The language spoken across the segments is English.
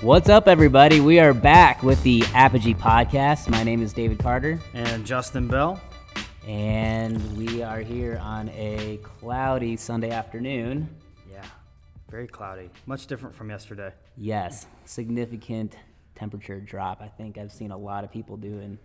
What's up, everybody? We are back with the Apogee Podcast. My name is David Carter, And Justin Bell. and we are here on a cloudy Sunday afternoon. Yeah, very cloudy. Much different from yesterday. Yes, significant temperature drop. I think I've seen a lot of people doing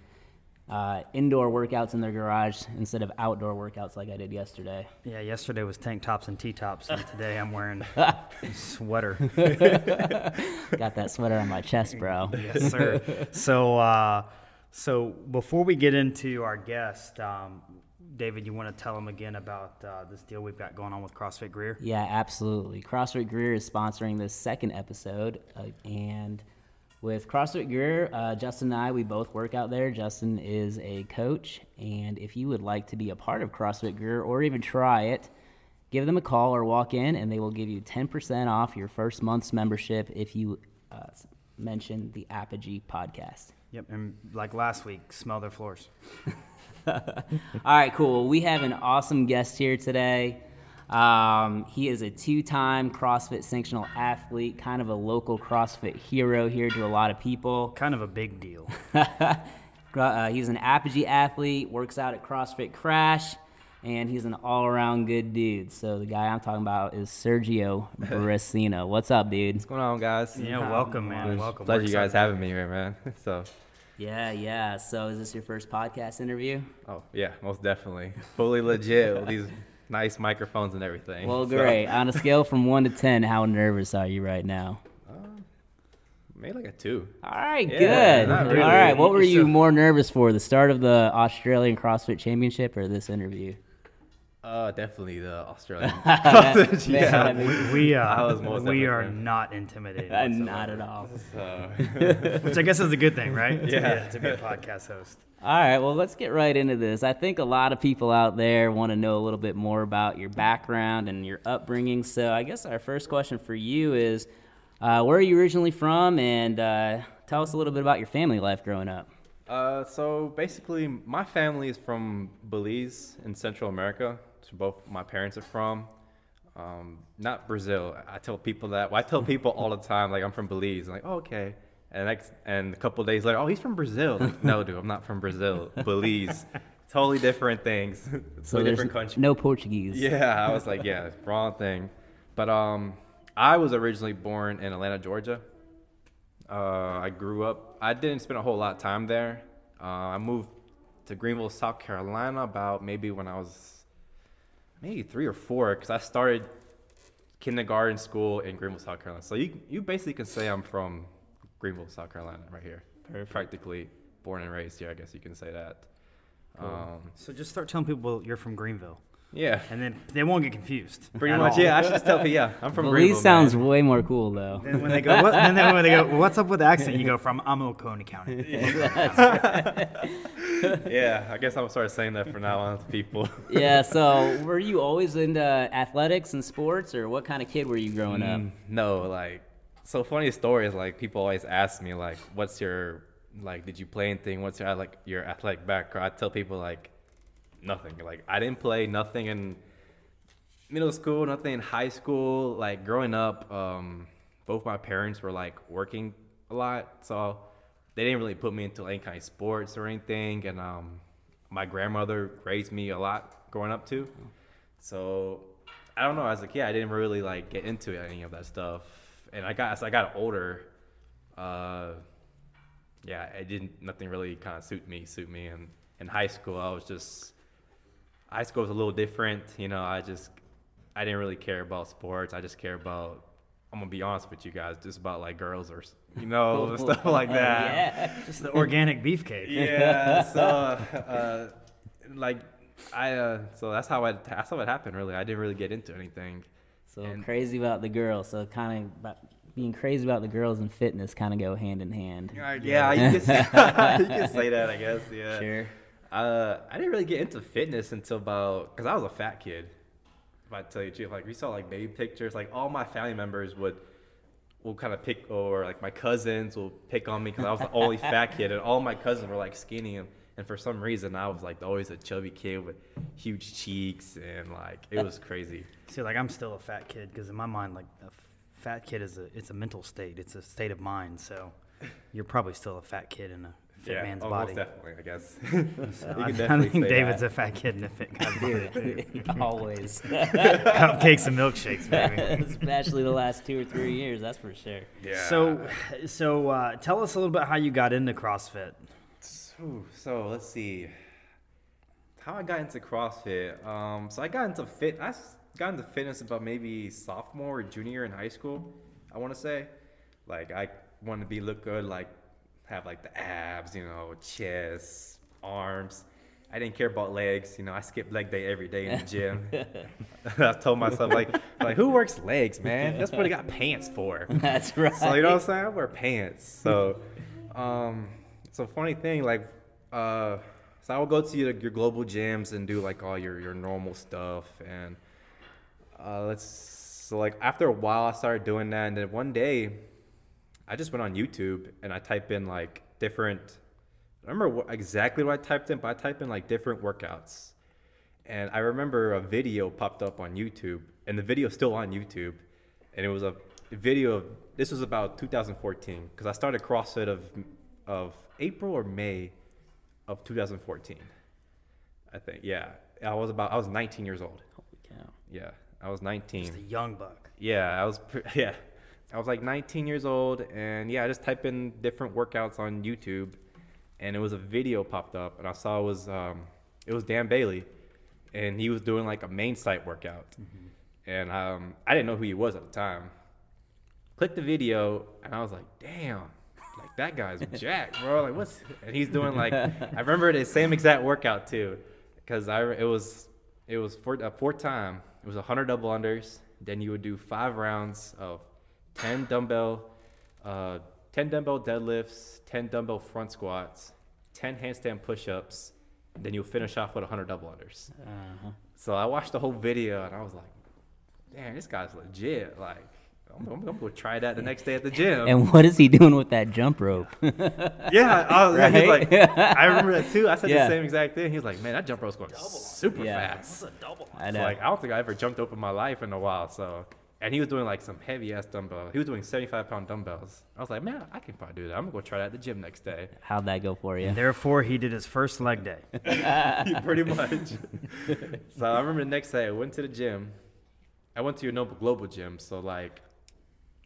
uh, indoor workouts in their garage instead of outdoor workouts like I did yesterday. Yeah, yesterday was tank tops and T tops, and today I'm wearing a sweater. Got that sweater on my chest, bro. yes, sir. So, uh, so before we get into our guest, um, David, you want to tell them again about uh, this deal we've got going on with CrossFit Greer? Yeah, absolutely. CrossFit Greer is sponsoring this second episode, uh, and with CrossFit Greer, uh, Justin and I, we both work out there. Justin is a coach, and if you would like to be a part of CrossFit Greer or even try it, give them a call or walk in, and they will give you 10% off your first month's membership if you uh, mention the Apogee podcast. Yep, and like last week, smell their floors. All right, cool. We have an awesome guest here today. Um, he is a two-time CrossFit sanctional athlete, kind of a local CrossFit hero here to a lot of people. Kind of a big deal. Uh, he's an Apogee athlete, works out at CrossFit Crash, and he's an all-around good dude. So the guy I'm talking about is Sergio Baracino. What's up, dude? What's going on, guys? Yeah, welcome, man. Welcome. Pleasure We're you guys excited. having me here, man. so, Yeah, yeah. So is this your first podcast interview? oh yeah, most definitely, fully legit these nice microphones and everything. Well, So, great. On a scale from one to ten, how nervous are you right now? Uh, maybe like a two. All right, Yeah, good. really. right, what were you more nervous for, the start of the Australian CrossFit Championship or this interview? Uh, definitely the Australian. yeah. We, uh, I was most we are definitely- not intimidated. Not at all. So, Which I guess is a good thing, right? To be Yeah. a- to be a podcast host. All right, well, let's get right into this. I think a lot of people out there want to know a little bit more about your background and your upbringing. So, I guess our first question for you is uh, where are you originally from? And uh, tell us a little bit about your family life growing up. uh, so basically, my family is from Belize in Central America. So both my parents are from. Um, not Brazil. I tell people that. Well, I tell people all the time, like I'm from Belize. I'm like, oh, okay. And next, and a couple days later, oh, he's from Brazil. Like, no, dude, I'm not from Brazil. Belize, totally different things. totally there's different country. no Portuguese. Yeah, I was like, yeah, wrong thing. But um, I was originally born in Atlanta, Georgia. Uh, I grew up. I didn't spend a whole lot of time there. Uh, I moved to Greenville, South Carolina, about maybe when I was maybe three or four, because I started kindergarten school in Greenville, South Carolina. So you you basically can say I'm from Greenville, South Carolina, right here. Practically born and raised here. I guess you can say that. Um, So just start telling people you're from Greenville, yeah, and then they won't get confused. pretty much. all. Yeah, I should just tell people. Yeah, I'm from Belize Greenville. sounds man. way more cool, though. And when they go, what, and then when they go, what's up with the accent? You go from I'm Oconee County. yeah, I guess I'm start saying that from now on to people. yeah, so were you always into athletics and sports, or what kind of kid were you growing up? Mm, no, like, so funny story is like people always ask me like, what's your like, did you play anything? What's your like your athletic background? I tell people like, nothing. Like I didn't play nothing in middle school, nothing in high school. Like growing up, um, both my parents were like working a lot, so they didn't really put me into any kind of sports or anything. And um, my grandmother raised me a lot growing up too. So I don't know. As a kid, I didn't really like get into any of that stuff. And I got as I got older, uh, yeah, it didn't. Nothing really kind of suit me. Suit me. And in high school, I was just high school was a little different. You know, I just I didn't really care about sports. I just care about. I'm gonna be honest with you guys, just about like girls or you know stuff like that. Yeah. Just the organic beefcake. Yeah. So, uh, like, I uh, so that's how I that's how it happened. Really, I didn't really get into anything. So And- crazy about the girls. So kind of about being crazy about the girls and fitness kind of go hand in hand. Yeah, you can, say, you can say that, I guess. Yeah. Sure. Uh, I didn't really get into fitness until about because I was a fat kid. If I tell you the truth, like we saw like baby pictures, like all my family members would will kind of pick, or like my cousins will pick on me because I was the only fat kid, and all my cousins were like skinny, and, and for some reason I was like always a chubby kid with huge cheeks, and like it was crazy. See, like I'm still a fat kid because in my mind, like a fat kid is a it's a mental state. It's a state of mind. So you're probably still a fat kid in a fit yeah, man's oh, body. most definitely, I guess. So You I, can I definitely think say David's that. a fat kid in a fit guy's body. Always. Cupcakes and milkshakes, baby. Especially the last two or three years, that's for sure. yeah. So, so uh, tell us a little bit how you got into CrossFit. Ooh, so let's see. How I got into CrossFit. Um, so I got into fit. I s- got into fitness about maybe sophomore or junior in high school. I want to say, like I wanted to be look good, like have like the abs, you know, chest, arms. I didn't care about legs. You know, I skipped leg day every day in the gym. I told myself like, like who works legs, man? That's what I got pants for. That's right. So you know what I'm saying? I wear pants. So, um, it's a funny thing. Like, uh, so I would go to your, your global gyms and do like all your your normal stuff. And uh, let's so like after a while, I started doing that. And then one day, I just went on YouTube and I type in like different. I don't remember what, exactly what I typed in, but I typed in like different workouts. And I remember a video popped up on YouTube, and the video's still on YouTube. And it was a video of this was about 2014 because I started CrossFit of of April or May of 2014. I think, yeah. I was about I was 19 years old. Holy cow. Yeah, I was 19. Just a young buck. Yeah, I was pre- yeah. I was like 19 years old and yeah, I just typed in different workouts on YouTube and it was a video popped up and I saw it was um it was Dan Bailey and he was doing like a main site workout. And um I didn't know who he was at the time. Clicked the video and I was like, "Damn. Like that guy's Jack, bro. Like what's and he's doing like I remember the same exact workout too cuz I it was it was four uh, four time. It was 100 double unders. Then you would do five rounds of 10 dumbbell, uh, 10 dumbbell deadlifts, 10 dumbbell front squats, 10 handstand push-ups. Then you'll finish off with 100 double unders. Uh-huh. So I watched the whole video and I was like, "Damn, this guy's legit." Like, I'm, I'm gonna go try that the next day at the gym. And what is he doing with that jump rope? yeah, I was, he was Right? like, I remember that too. I said Yeah. the same exact thing. He was like, "Man, that jump rope's going super Yeah. fast." a double. I It's know. like I don't think I ever jumped up in my life in a while. So, and he was doing like some heavy ass dumbbell. He was doing 75 pound dumbbells. I was like, man, I can probably do that. I'm gonna go try that at the gym next day. How'd that go for you? And therefore, he did his first leg day. Pretty much. so I remember the next day I went to the gym. I went to your Noble Global gym. So like,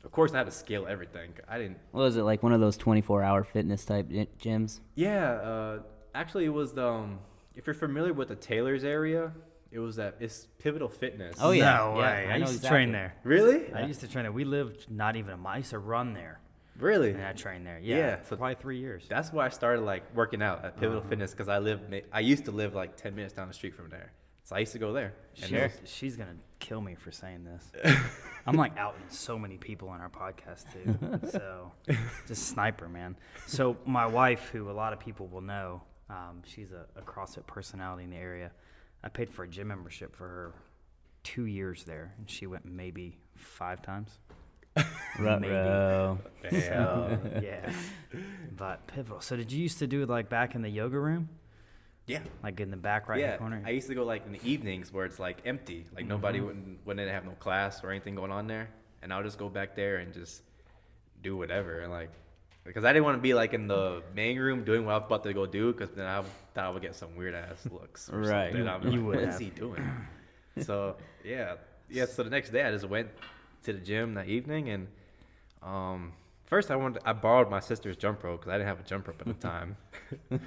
of course I had to scale everything. I didn't. What was it like one of those 24 hour fitness type gyms? Yeah. Uh, actually, it was the. Um, if you're familiar with the Taylor's area, it was that it's Pivotal Fitness. Oh, yeah. No yeah, way. I I, know used to train there. Really? I used to train there. We lived not even a mile. I used to run there. Really? And I trained there. Yeah. Yeah. For probably three years. That's why I started like working out at Pivotal Uh-huh. Fitness because I live. I used to live like ten minutes down the street from there, so I used to go there. And She's, it she's gonna kill me for saying this. I'm like outing so many people on our podcast too. So just sniper, man. So my wife, who a lot of people will know, um, she's a, a CrossFit personality in the area. I paid for a gym membership for her two years there, and she went maybe five times. Maybe. Ruh-roh. yeah. So yeah, but pivotal. So did you used to do it like back in the yoga room, yeah. like in the back right yeah, corner? I used to go like in the evenings where it's like empty, like nobody Mm-hmm. wouldn't when they didn't have no class or anything going on there, and I'll just go back there and just do whatever, and like because I didn't want to be like in the main room doing what I was about to go do, because then I thought I would get some weird ass looks. Right. You- I'm you would what is have. he doing? so yeah, yeah. So the next day I just went to the gym that evening, and um, first I wanted I borrowed my sister's jump rope because I didn't have a jump rope at the time.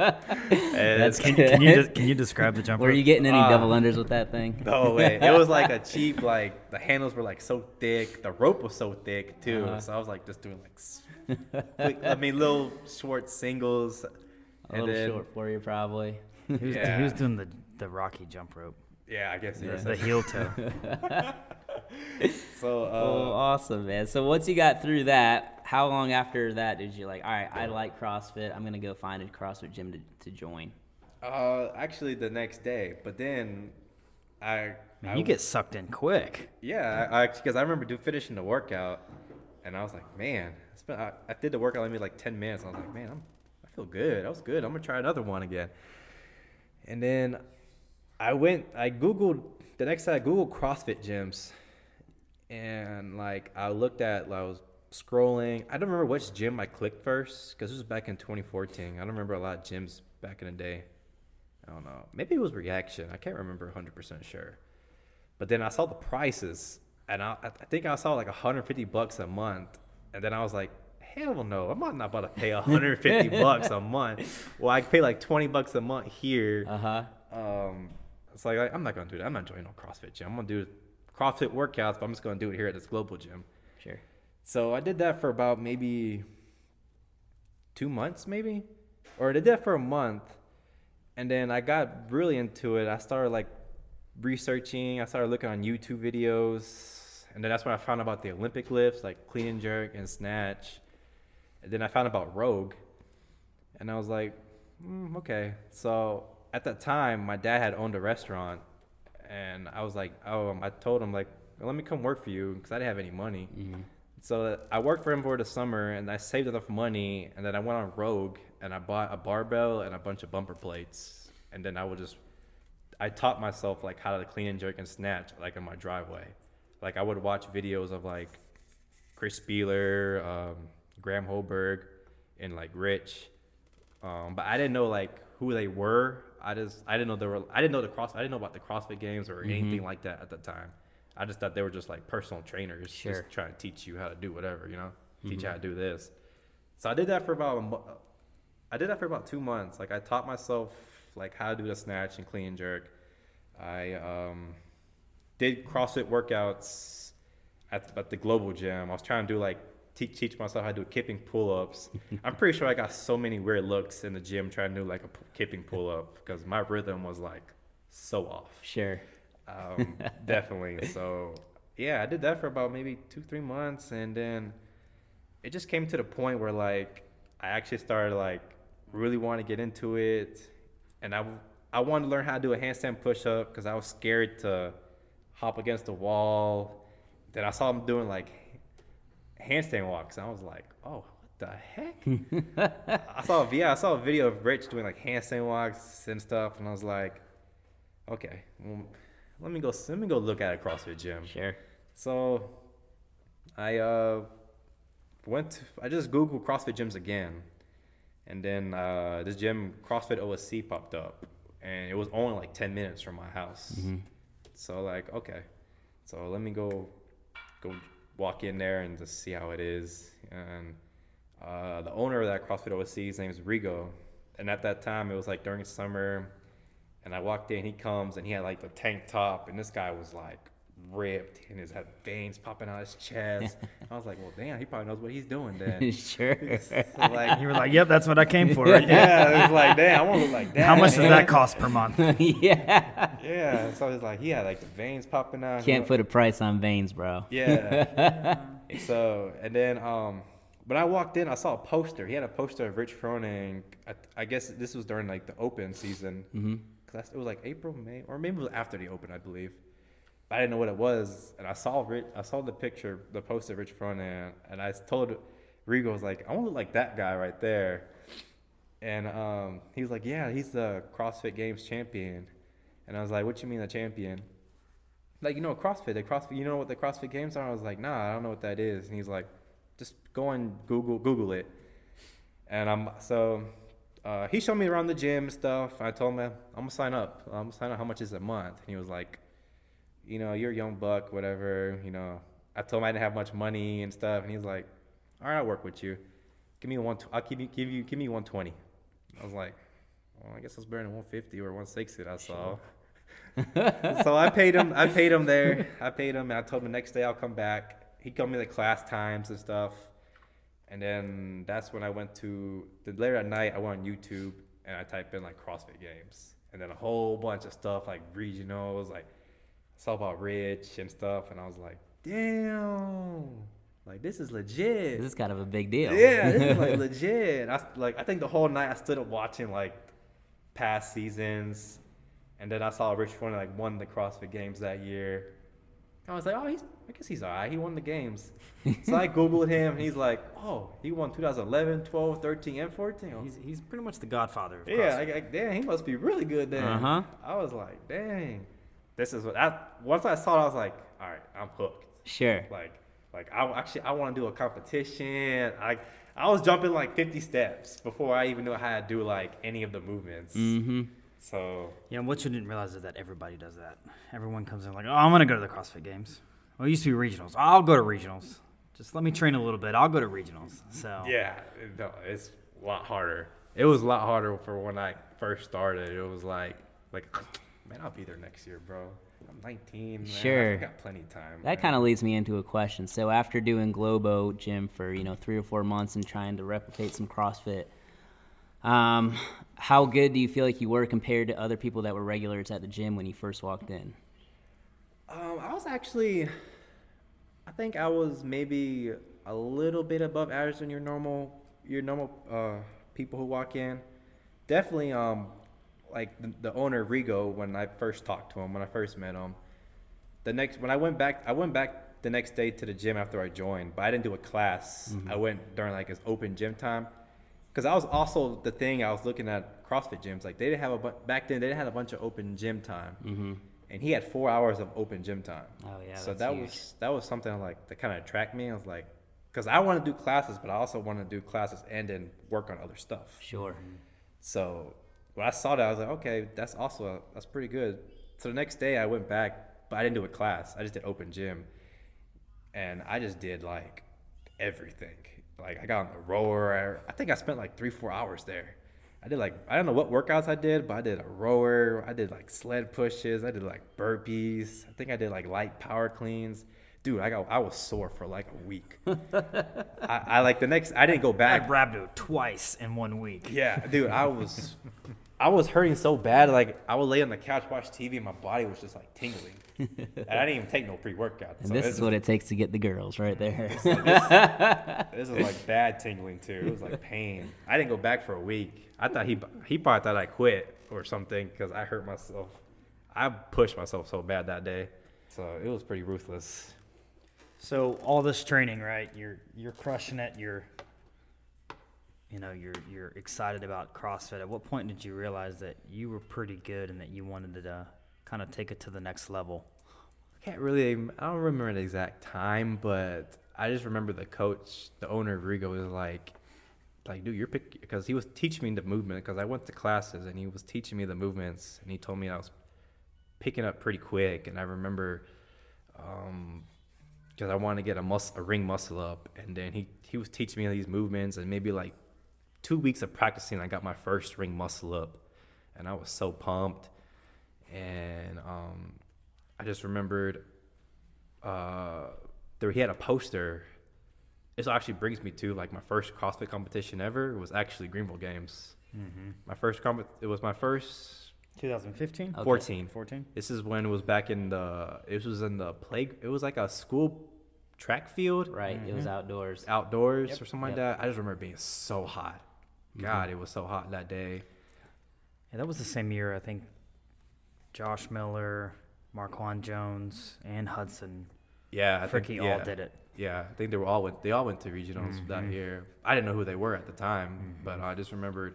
That's can, can you des- can you describe the jump Were rope? you getting any Ah. double unders with that thing? No way. It was like a cheap, like the handles were like so thick. The rope was so thick too. Uh-huh. So I was like just doing like, s- quick, I mean, little short singles. A little then, short for you, probably. He was, he Yeah. was doing the, the Rocky jump rope, Yeah, I guess. the, Yeah. the heel toe. So, oh, uh, awesome, man. So once you got through that, how long after that did you like? All right, I like CrossFit. I'm gonna go find a CrossFit gym to, to join. uh, actually, the next day, but then I, Man, I you get sucked in quick. Yeah, I because I, remember do, finishing the workout, and I was like, man, it's I, I did the workout maybe like ten minutes. And I was like, man, I'm, I feel good. I was good. I'm gonna try another one again. And then I went, I googled the next day. I googled CrossFit gyms, and like I looked at, I was scrolling. I don't remember which gym I clicked first because this was back in 2014. I don't remember a lot of gyms back in the day. I don't know. Maybe it was Reaction. I can't remember 100% sure. But then I saw the prices, and I, I think I saw like 150 bucks a month, and then I was like, hell no, I'm not about to pay 150 bucks a month. Well, I pay like 20 bucks a month here. Uh huh. Um, it's like I'm not gonna do that. I'm not joining no CrossFit gym. I'm gonna do CrossFit workouts, but I'm just gonna do it here at this global gym. Sure. So I did that for about maybe two months, maybe, or I did that for a month, and then I got really into it. I started like researching. I started looking on YouTube videos, and then that's when I found out about the Olympic lifts, like clean and jerk and snatch. And then I found about Rogue, and I was like, mm, okay. So at that time, my dad had owned a restaurant, and I was like, oh, I told him like, let me come work for you because I didn't have any money. So I worked for him for the summer, and I saved enough money, and then I went on Rogue, and I bought a barbell and a bunch of bumper plates, and then I would just, I taught myself like how to clean and jerk and snatch like in my driveway, like I would watch videos of like Chris Spealler, um, Graham Holmberg, and like Rich, um, but I didn't know like who they were. I just I didn't know they were. I didn't know the cross. I didn't know about the CrossFit Games or anything like that at the time. I just thought they were just like personal trainers, Sure. just trying to teach you how to do whatever, you know, teach you how to do this. So I did that for about a I did that for about two months. Like I taught myself like how to do the snatch and clean and jerk. I um, did CrossFit workouts at, at the global gym. I was trying to do like teach teach myself how to do kipping pull ups. I'm pretty sure I got so many weird looks in the gym trying to do like a p- kipping pull up because my rhythm was like so off. Sure. Um, definitely. So yeah, I did that for about maybe two, three months, and then it just came to the point where like I actually started like really want to get into it, and I I wanted to learn how to do a handstand push up because I was scared to hop against the wall. Then I saw him doing like handstand walks, and I was like, oh, what the heck? I saw a, yeah, I saw a video of Rich doing like handstand walks and stuff, and I was like, okay, well, let me go let me go look at a CrossFit gym. Sure. So I uh went to, I just googled CrossFit gyms again. And then uh, this gym CrossFit OSC popped up and it was only like 10 minutes from my house. So like, okay. So let me go go walk in there and just see how it is. And uh, the owner of that CrossFit OSC, his name is Rigo. And at that time, it was like during summer. And I walked in, he comes and he had like the tank top, and this guy was like ripped and his had veins popping out his chest. I was like, well, damn, he probably knows what he's doing then. sure. So, like, You were like, "Yep, that's what I came for." Right yeah, it was like, damn, I want to look like that. How much does that cost per month? yeah. Yeah, so it's like he had like the veins popping out. Can't put a price on veins, bro. Yeah. so and then um, when I walked in, I saw a poster. He had a poster of Rich Froning. I, I guess this was during like the Open season. Mm-hmm. Cause it was like April, May, or maybe it was after the Open, I believe. I didn't know what it was, and I saw Rich. I saw the picture, the post of Rich Froning, and I told Rigo, was like, I want to look like that guy right there. And um, he was like, Yeah, he's the CrossFit Games champion. And I was like, What you mean a champion? Like you know CrossFit, the CrossFit. You know what the CrossFit Games are? I was like, Nah, I don't know what that is. And he's like, Just go and Google Google it. And I'm so uh, he showed me around the gym and stuff. I told him I'm gonna sign up. I'm gonna sign up. How much is it a month? And he was like, you know, you're a young buck, whatever. You know, I told him I didn't have much money and stuff, and he's like, all right, I'll work with you. Give me one. I'll give you give you give me 120. I was like, well, I guess that's better than 150 or 160 that I saw. so I paid him. I paid him there. I paid him, and I told him the next day I'll come back. He told me the class times and stuff. And then that's when I went to the later at night. I went on YouTube and I typed in like CrossFit Games, and then a whole bunch of stuff like regionals, like saw about Rich and stuff, and I was like, damn, like this is legit. This is kind of a big deal. Yeah, this is like legit. I like I think the whole night I stood up watching like past seasons, and then I saw Rich Froning like won the CrossFit Games that year. I was like, oh, he's I guess he's alright. He won the games. so I googled him, and he's like, oh, he won 2011, 12, 13, and 14. I He's, he's pretty much the godfather of yeah, CrossFit. I, I, damn, he must be really good then. Uh-huh. I was like, dang, this is what. I, once I saw it, I was like, all right, I'm hooked. Sure. Like, like I actually I want to do a competition. I I was jumping like 50 steps before I even knew how to do like any of the movements. Mm-hmm. So Yeah, what you didn't realize is that everybody does that. Everyone comes in like, oh, I'm gonna go to the CrossFit Games. Well, it used to be regionals. I'll go to regionals. Just let me train a little bit. I'll go to regionals. So yeah, no, it's a lot harder. It was a lot harder for when I first started. It was like like man, I'll be there next year, bro. I'm 19. Man. Sure. I got plenty of time. That kind of leads me into a question. So after doing Globo Gym for you know three or four months and trying to replicate some CrossFit, um, how good do you feel like you were compared to other people that were regulars at the gym when you first walked in? Um, I was actually, I think I was maybe a little bit above average than your normal, your normal uh, people who walk in. Definitely, um, like the, the owner Rigo when I first talked to him, when I first met him. The next when I went back, I went back the next day to the gym after I joined, but I didn't do a class. I went during like his open gym time, because I was also the thing I was looking at CrossFit gyms. Like they didn't have a bu- back then. They didn't have a bunch of open gym time Mm-hmm. and he had four hours of open gym time. Oh, yeah, So that huge. was that was something like that kind of attract me. I was like, because I want to do classes, but I also want to do classes and then work on other stuff. Sure. So when I saw that, I was like, okay, that's also that's pretty good. So the next day I went back, but I didn't do a class. I just did open gym, and I just did like everything. Like I got on the rower. I, think I spent like three four hours there. I did like I don't know what workouts I did, but I did a rower. I did like sled pushes. I did like burpees. I think I did like light power cleans. Dude, I got I was sore for like a week. I, I like the next. I didn't go back. I back. Rhabdo twice in one week. Yeah, dude, I was, I was hurting so bad. Like I would lay on the couch, watch TV, and my body was just like tingling. and I didn't even take no pre-workout. And so this this, is what it takes to get the girls right there. this is like bad tingling too. It was like pain. I didn't go back for a week. I thought he he probably thought I quit or something because I hurt myself. I pushed myself so bad that day, so it was pretty ruthless. So all this training, right? You're you're crushing it. You're you know you're you're excited about CrossFit. At what point did you realize that you were pretty good and that you wanted to kind of take it to the next level? I can't really. I don't remember the exact time, but I just remember the coach, the owner of Rigo, was like, like, dude, you're pick because he was teaching me the movement because I went to classes and he was teaching me the movements and he told me I was picking up pretty quick and I remember, um, because I wanted to get a mus a ring muscle up and then he he was teaching me these movements and maybe like two weeks of practicing I got my first ring muscle up and I was so pumped and um I just remembered uh, there he had a poster. This actually brings me to like my first CrossFit competition ever. It was actually Greenville Games. My first comp. It was my first 2015, 14. 14. This is when it was back in the. It was in the play. It was like a school track field right. It was outdoors. outdoors Yep. or something like that. I just remember being so hot. God, it was so hot that day. Yeah, that was the same year. I think Josh Miller, Marquand Jones, and Hudson Yeah, I think yeah. all did it. Yeah, I think they were all went. They all went to regionals that Mhm. year. I didn't know who they were at the time, but I just remembered.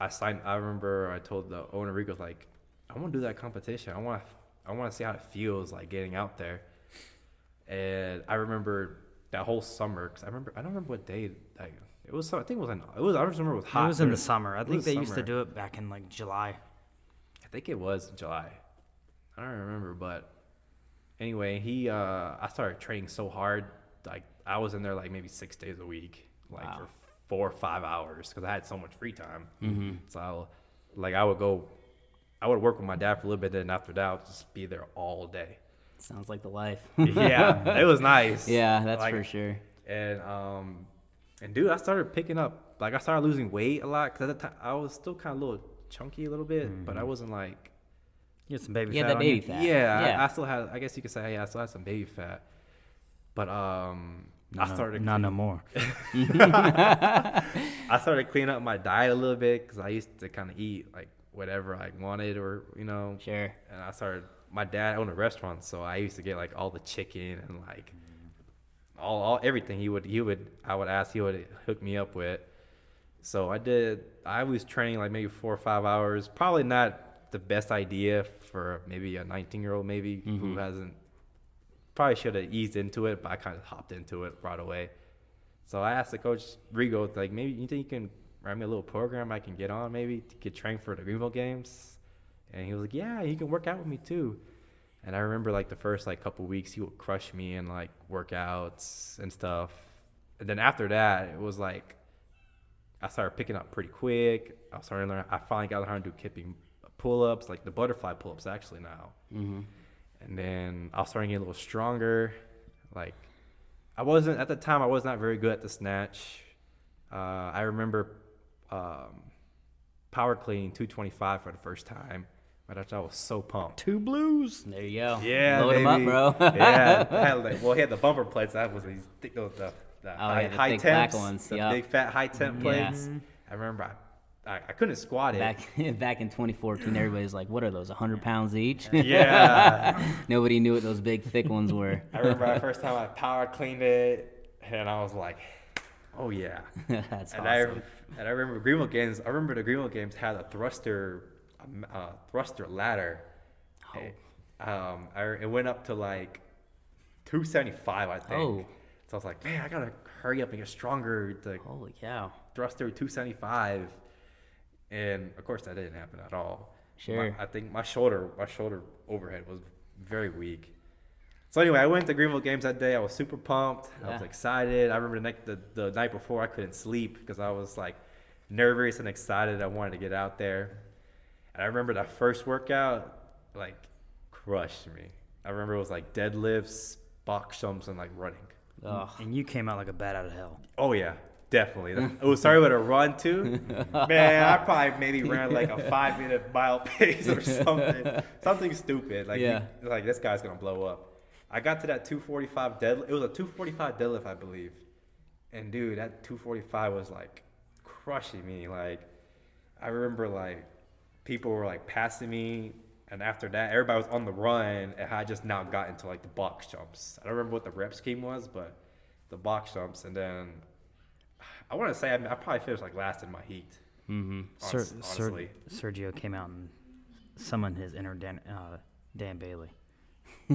I signed. I remember I told the owner Rigo like, I want to do that competition. I want. I want to see how it feels like getting out there. And I remember that whole summer because I remember. I don't remember what day. Like, it was. I think it was. In, it was. I remember it was hot. It was in the summer. I think they used to do it back in like July. I think it was July. I don't remember, but anyway, he uh I started training so hard, like I was in there like maybe six days a week, like Wow. for four or five hours because I had so much free time. Mm-hmm. So I, like I would go, I would work with my dad for a little bit, then after that I would just be there all day. Sounds like the life. yeah, it was nice. yeah, that's Like, for sure. And um, and dude, I started picking up. Like I started losing weight a lot because at the time I was still kind of a little chunky a little bit, but I wasn't like You had some baby Yeah, fat that on baby you. fat. Yeah, I- Yeah. I, still had. I guess you could say, yeah, I still had some baby fat. But um, No, I started. not no more. I started cleaning up my diet a little bit because I used to kind of eat like whatever I wanted, or you know. Sure. And I started. My dad owned a restaurant, so I used to get like all the chicken and like all, all everything. He would he would I would ask he would hook me up with. So I did. I was training like maybe four or five hours. Probably not the best idea for maybe a 19 year old maybe who Mhm. hasn't probably should have eased into it, but I kind of hopped into it right away. So I asked the coach Rigo, like, maybe you think you can write me a little program I can get on, maybe to get trained for the Greenville games? And he was like, yeah, you can work out with me too. And I remember like the first like couple weeks, he would crush me in like workouts and stuff. And then after that, it was like I started picking up pretty quick. I started learning. I finally got how to do kipping pull-ups, like the butterfly pull-ups actually now. Mm-hmm. And then I was starting to get a little stronger. Like I wasn't at the time. I was not very good at the snatch. Uh, I remember um, power cleaning 225 for the first time. But I was so pumped. Two blues. There you go. Yeah, Load him up, bro. yeah, had like, well, he had the bumper plates. That was these thick, those the, the Oh, high, yeah, the high thick black temps, ones, the yeah. big fat high temp Yeah. plates. I remember I, I, I couldn't squat it. Back back in 2014, everybody's like, "What are those? 100 pounds each?" yeah, Nobody knew what those big thick ones were. I remember the first time I power cleaned it, and I was like, oh yeah. That's and awesome. I and I remember Greenville games. I remember the Greenville games had a thruster, um, uh, thruster ladder. Oh. Um, I, it went up to like 275, I think. Oh. So I was like, man, I gotta hurry up and get stronger to Holy cow! thruster 275. And of course, that didn't happen at all. Sure. My- I think my shoulder, my shoulder overhead was very weak. So anyway, I went to Greenville games that day. I was super pumped. I was excited. I remember the, night, the the night before I couldn't sleep because I was like nervous and excited. I wanted to get out there. And I remember that first workout like crushed me. I remember it was like deadlifts, box jumps, and like running. Ugh. And you came out like a bat out of hell. Oh yeah, definitely. It was started with a run too. Man, I probably maybe ran like a five minute mile pace or something, something stupid. Like, Yeah. you- like this guy's gonna blow up. I got to that 245 deadlift. It was a 245 deadlift, I believe. And dude, that 245 was like crushing me. Like, I remember like people were like passing me, and after that, everybody was on the run, and I just now got into like the box jumps. I don't remember what the rep scheme was, but the box jumps, and then I want to say I, I probably finished like last in my heat. Mm-hmm. Sir, honest- Sir, honestly. Sergio came out and summoned his inner Dan, uh, Dan Bailey.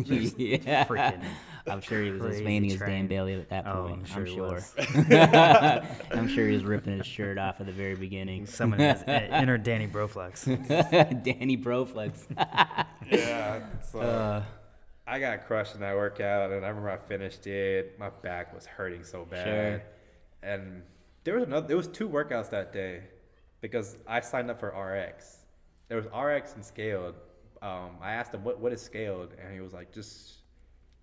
yeah. freaking I'm sure he was as crazy veiny as Dan. Bailey at that Oh, point. I'm I'm sure he sure. was. I'm sure he was ripping his shirt off at the very beginning. Someone his uh, inner Danny Broflex. Danny Broflex. Yeah. So Uh, I got crushed in that workout, and I remember I finished it. My back was hurting so bad, Sure. and there was another. There was two workouts that day because I signed up for RX. There was RX and scaled. Um, I asked him what what is scaled, and he was like, just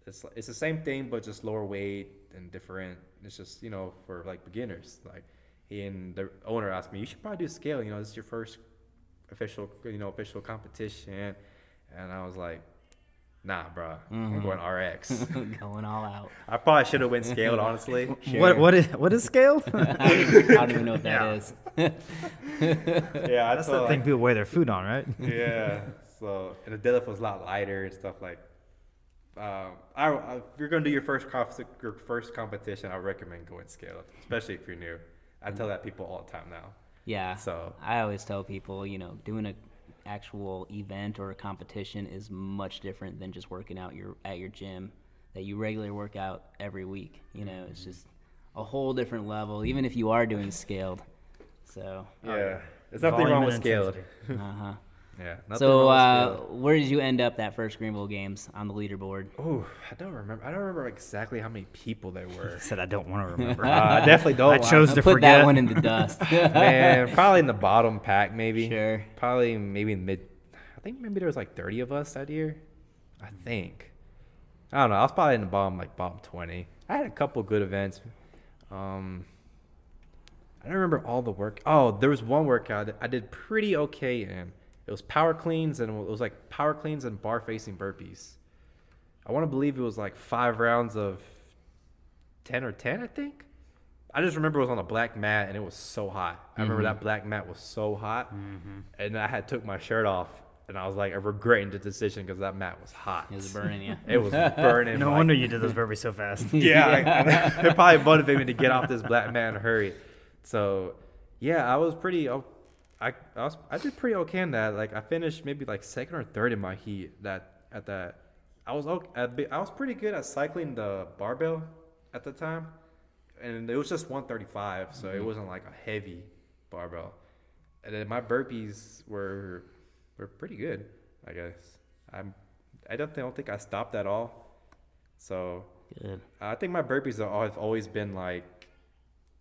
it's it's the same thing, but just lower weight and different. It's just you know for like beginners. Like he and the owner asked me, you should probably do scale. You know, this is your first official you know official competition, and I was like. Nah, bro. I'm going RX. going all out. I probably should have went scaled, honestly. What what is what is scaled? I don't even, I don't even know what that Yeah. is. Yeah, I That's told, the thing people weigh their food on, right? yeah. So and the deadlift was a lot lighter and stuff like. Um, I, I, if you're gonna do your first conf- your first competition, I recommend going scaled, especially if you're new. I tell that people all the time now. Yeah. So I always tell people, you know, doing a actual event or a competition is much different than just working out your at your gym that you regularly work out every week. You know, it's just a whole different level, even if you are doing scaled. So, yeah, there's nothing wrong with scaled. uh huh. Yeah, So, uh, where did you end up that first Greenville games on the leaderboard? Oh, I don't remember. I don't remember exactly how many people there were. Said I don't want to remember. Uh, I definitely don't. I chose to put forget. that one in the dust. Man, probably in the bottom pack, maybe. Sure. Probably maybe in mid. I think maybe there was like 30 of us that year. I think. I don't know. I was probably in the bottom, like bottom 20. I had a couple good events. Um, I don't remember all the work. Oh, there was one workout that I did pretty okay in. It was power cleans and it was like power cleans and bar facing burpees. I want to believe it was like five rounds of 10 or 10, I think. I just remember it was on a black mat and it was so hot. I remember Mm-hmm. that black mat was so hot, and I had took my shirt off, and I was like I regretting the decision because that mat was hot. It was burning you. It was burning. no like- wonder you did those burpees so fast. yeah, I- it probably motivated me to get off this black mat in a hurry. So, yeah, I was pretty. I, I was I did pretty okay in that. Like I finished maybe like second or third in my heat that at that I was okay, I was pretty good at cycling the barbell at the time, and it was just 135, so it mm-hmm. wasn't like a heavy barbell. And then my burpees were were pretty good, I guess. I'm I don't think, I don't think I stopped at all. So Good. I think my burpees are- have always been like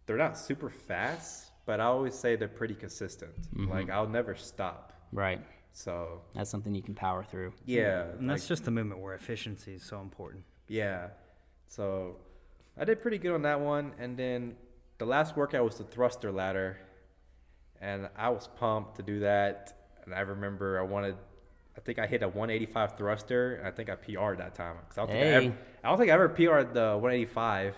they're not super fast, but I always say they're pretty consistent. Mm-hmm. Like I'll never stop. Right. So That's something you can power through. yeah, And like- that's just the movement where efficiency is so important. Yeah. So I did pretty good on that one. And then the last workout was the thruster ladder. And I was pumped to do that. And I remember I wanted, I think I hit a 185 thruster. And I think I PR'd that time. 'Cause I, don't think I, Hey. ever, I don't think I ever PR'd the 185.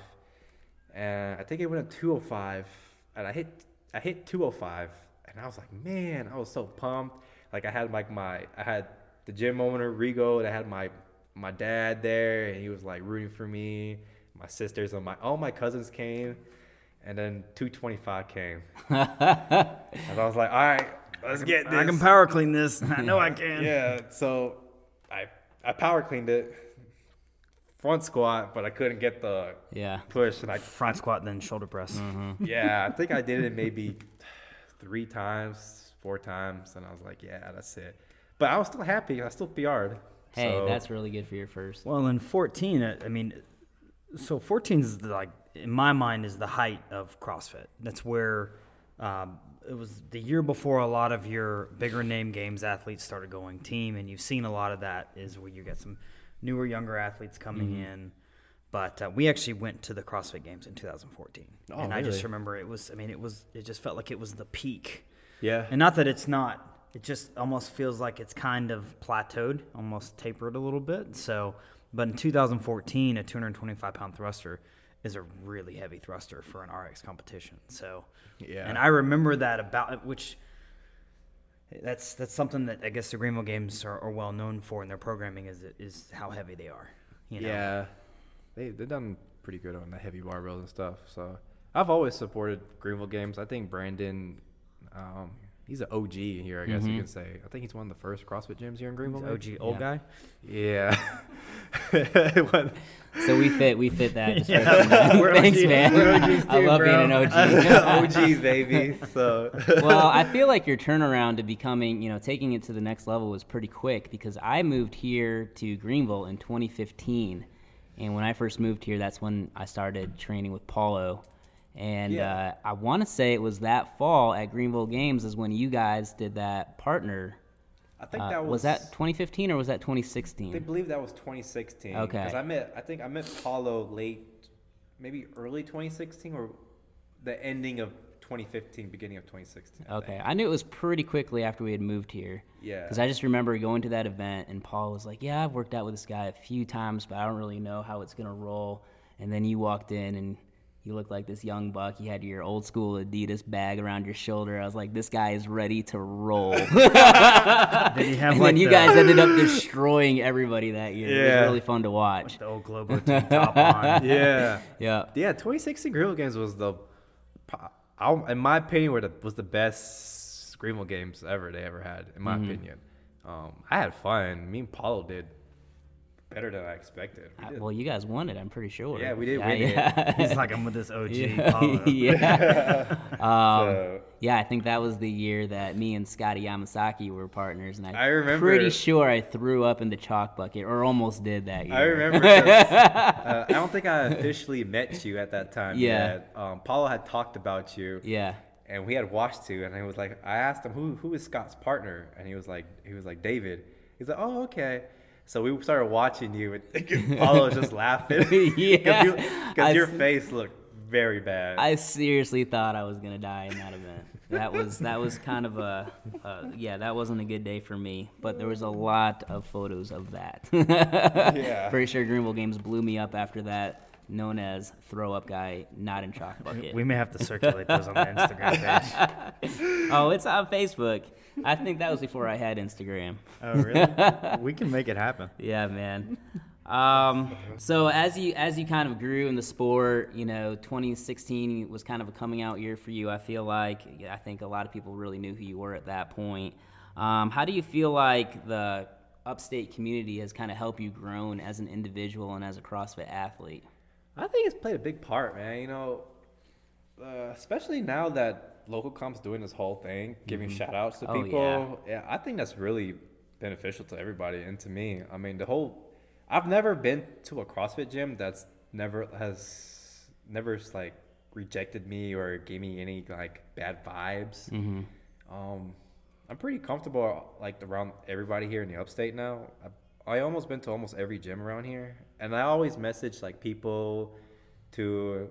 And I think it went to 205. And I hit, I hit 205. And I was like, man, I was so pumped. Like I had like my, I had the gym owner, Rigo, and I had my my dad there and he was like rooting for me my sisters and my all my cousins came and then 225 came and i was like all right let's get this I can power clean this. I know I can. yeah so i i power cleaned it front squat but i couldn't get the Yeah. push and i Front squat, then shoulder press. yeah i think i did it maybe three times four times and i was like yeah that's it but i was still happy i still pr'd Hey, so- that's really good for your first. Well, in 14, uh, I mean, so 14 is the, like, in my mind, is the height of CrossFit. That's where um, it was the year before a lot of your bigger name games athletes started going team, and you've seen a lot of that is where you get some newer, younger athletes coming Mm-hmm. in. But uh, we actually went to the CrossFit Games in 2014, Oh, and I just remember it was. I mean, it was. It just felt like it was the peak. yeah And not that it's not. It just almost feels like it's kind of plateaued, almost tapered a little bit. So, but in 2014, a 225 pound thruster is a really heavy thruster for an RX competition. So, Yeah. And I remember that about which. That's that's something that I guess the Greenville Games are, are well known for in their programming is is how heavy they are. You know? Yeah, they they've done pretty good on the heavy barbells and stuff. So I've always supported Greenville games. I think Brandon, um, he's an OG here. I guess you can say. I think he's one of the first CrossFit gyms here in Greenville. He's? OG old Yeah. guy. Yeah. When- So we fit we fit that. Yeah. description. We're Thanks, OGs. man. We're OGs I too, love being an OG. OGs, baby. So well, I feel like your turnaround to becoming, you know, taking it to the next level was pretty quick because I moved here to Greenville in 2015. And when I first moved here, that's when I started training with Paulo. And Yeah. uh, I want to say it was that fall at Greenville Games is when you guys did that partner. I think Uh, that was, was that 2015 or was that 2016? They 2016? believe that was 2016. Okay. Because I met, I think I met Paulo late, maybe early 2016 or the ending of 2015, beginning of 2016. I Okay, think. I knew it was pretty quickly after we had moved here. Yeah. Because I just remember going to that event and Paul was like, "Yeah, I've worked out with this guy a few times, but I don't really know how it's gonna roll." And then you walked in and you looked like this young buck. You had your old school Adidas bag around your shoulder. I was like, "This guy is ready to roll." Did he have and like then you the, guys ended up destroying everybody that year. It Yeah. was really fun to watch. the old Globo tank top on? yeah. Yeah. Yeah, 2016 Greenville games was the, I- in my opinion, were the, was the best Greenville games ever they ever had. In my opinion, um, I had fun. Me and Paulo did better than I expected. We Uh, did. Well, you guys won it. I'm pretty sure. Yeah, we did Yeah, win it. yeah. He's like, I'm with this OG yeah. Yeah. Um, So- yeah, I think that was the year that me and Scotty Yamasaki were partners, and I, I remember- pretty sure I threw up in the chalk bucket, or almost did that year. I remember. uh, I don't think I officially met you at that time. Yeah. Yet. Um, Paulo had talked about you. Yeah. and we had watched you, and I was like, I asked him who who is Scott's partner, and he was like, he was like David. He's like, oh okay. So we started watching you, and Paulo was just laughing. Yeah. because I your s- face looked very bad. I seriously thought I was gonna die in that event. That was that was kind of a uh, yeah. That wasn't a good day for me. But there was a lot of photos of that. Yeah. Pretty sure Greenville Games blew me up after that, known as throw up guy, not in chalk bucket. We may have to circulate those on the Instagram page. oh, it's on Facebook. I think that was before I had Instagram. Oh, really? we can make it happen. Yeah, man. Um, so as you as you kind of grew in the sport, you know, 2016 was kind of a coming out year for you. I feel like I think a lot of people really knew who you were at that point. Um, how do you feel like the upstate community has kind of helped you grown as an individual and as a CrossFit athlete? I think it's played a big part, man. You know, uh, especially now that local comp's doing this whole thing, giving shout outs to Oh, people. Yeah. I think that's really beneficial to everybody and to me. I mean, the whole I've never been to a CrossFit gym that's never has never like rejected me or gave me any like bad vibes. Mm-hmm. Um, I'm pretty comfortable like around everybody here in the upstate now. I, I almost been to almost every gym around here, and I always message like people to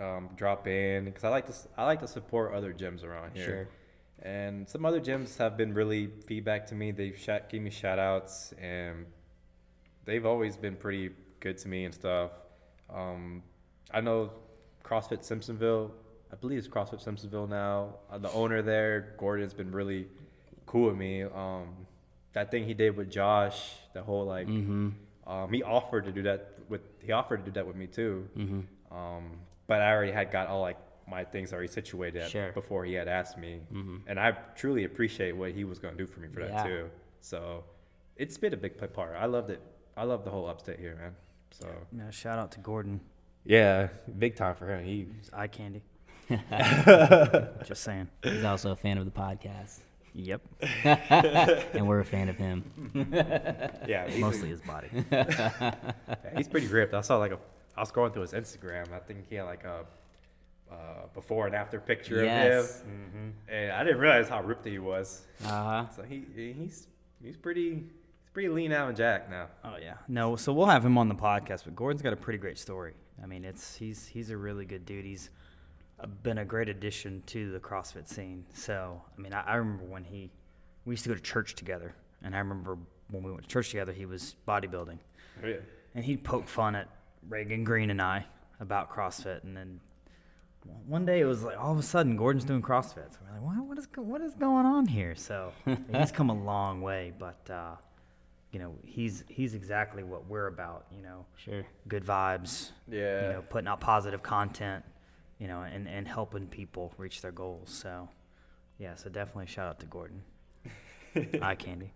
um, drop in because I like to I like to support other gyms around here. Sure. And some other gyms have been really feedback to me. They've shout, gave me shout outs and they've always been pretty good to me and stuff. Um, I know CrossFit Simpsonville. I believe it's CrossFit Simpsonville now. Uh, the owner there, Gordon's been really cool with me. Um, that thing he did with Josh, the whole like, Mm-hmm. um, he offered to do that with. He offered to do that with me too. Mm-hmm. Um, but I already had got all like my things already situated Sure. before he had asked me, Mhm. and I truly appreciate what he was going to do for me for that Yeah. too. So it's been a big p- part. I loved it. I love the whole upstate here, man. So Yeah, shout out to Gordon. yeah, big time for him. He He's eye candy. Just saying. He's also a fan of the podcast, Yep. and we're a fan of him. yeah, he's, Mostly his body. he's pretty ripped. I saw like a. I was going through his Instagram. I think he had like a. Uh, before and after picture Yes. of him, and I didn't realize how ripped he was. Uh huh. So he he's he's pretty he's pretty lean out and Jack now. Oh yeah. No, so we'll have him on the podcast, but Gordon's got a pretty great story. I mean, it's he's he's a really good dude. He's been a great addition to the CrossFit scene. So, I mean, I, I remember when he we used to go to church together, and I remember when we went to church together, he was bodybuilding, Oh, Yeah. and he'd poke fun at Reagan Green and I about CrossFit, and then one day it was like all of a sudden Gordon's doing CrossFit. So we're like, what, what is what is going on here? So he's come a long way, but uh, you know he's he's exactly what we're about. You know, Sure. good vibes. Yeah. You know, putting out positive content. You know, and and helping people reach their goals. So yeah, so definitely shout out to Gordon. Eye candy.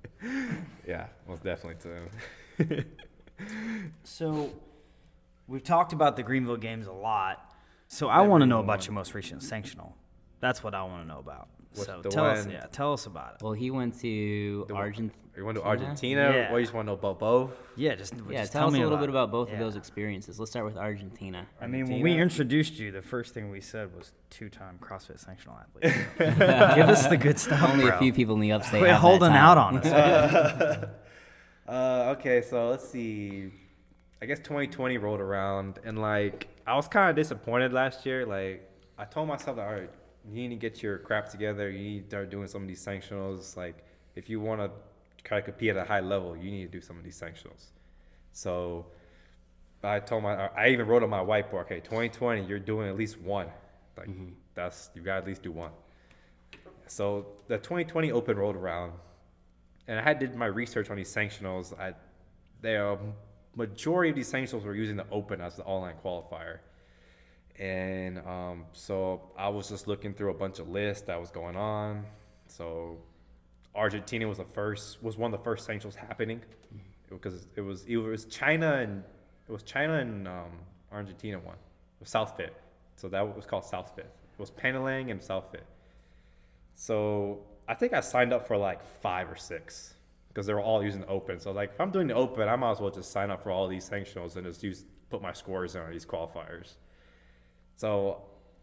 Yeah, most definitely to him. So we've talked about the Greenville games a lot. So I want to know about your most recent sanctional. That's what I want to know about. What's so the tell us, yeah, tell us about it. Well, he went to Argentina. He went to Argentina? Yeah. Or you just want to know about both? Yeah, just Yeah, just tell, us a little bit about both of those experiences. Let's start with Argentina. I mean, when we introduced you, the first thing we said was two-time CrossFit sanctional athlete. So, Give us the good stuff, Only bro. a few people in the upstate. Quit have that holding out on us. Uh, okay, so let's see. I guess 2020 rolled around, and like I was kind of disappointed last year. Like I told myself, that, all right, you need to get your crap together. You need to start doing some of these sanctionals. Like if you want to try to compete at a high level, you need to do some of these sanctionals. So I told my, I even wrote on my whiteboard, okay, 2020, you're doing at least one. Like mm-hmm. that's you got to at least do one. So the 2020 Open rolled around, and I had did my research on these sanctionals. I, the majority of these sanctionals were using the Open as the online qualifier, and um, so I was just looking through a bunch of lists that was going on. So Argentina was the first, was one of the first sanctionals happening, because it was it was China and it was China and um, Argentina one, was South Fit. So that was called South Fit. It was Pandaland and South Fit. So I think I signed up for like five or six because they were all using open. So like if I'm doing the open, I might as well just sign up for all these sanctionals and just use put my scores in on these qualifiers. So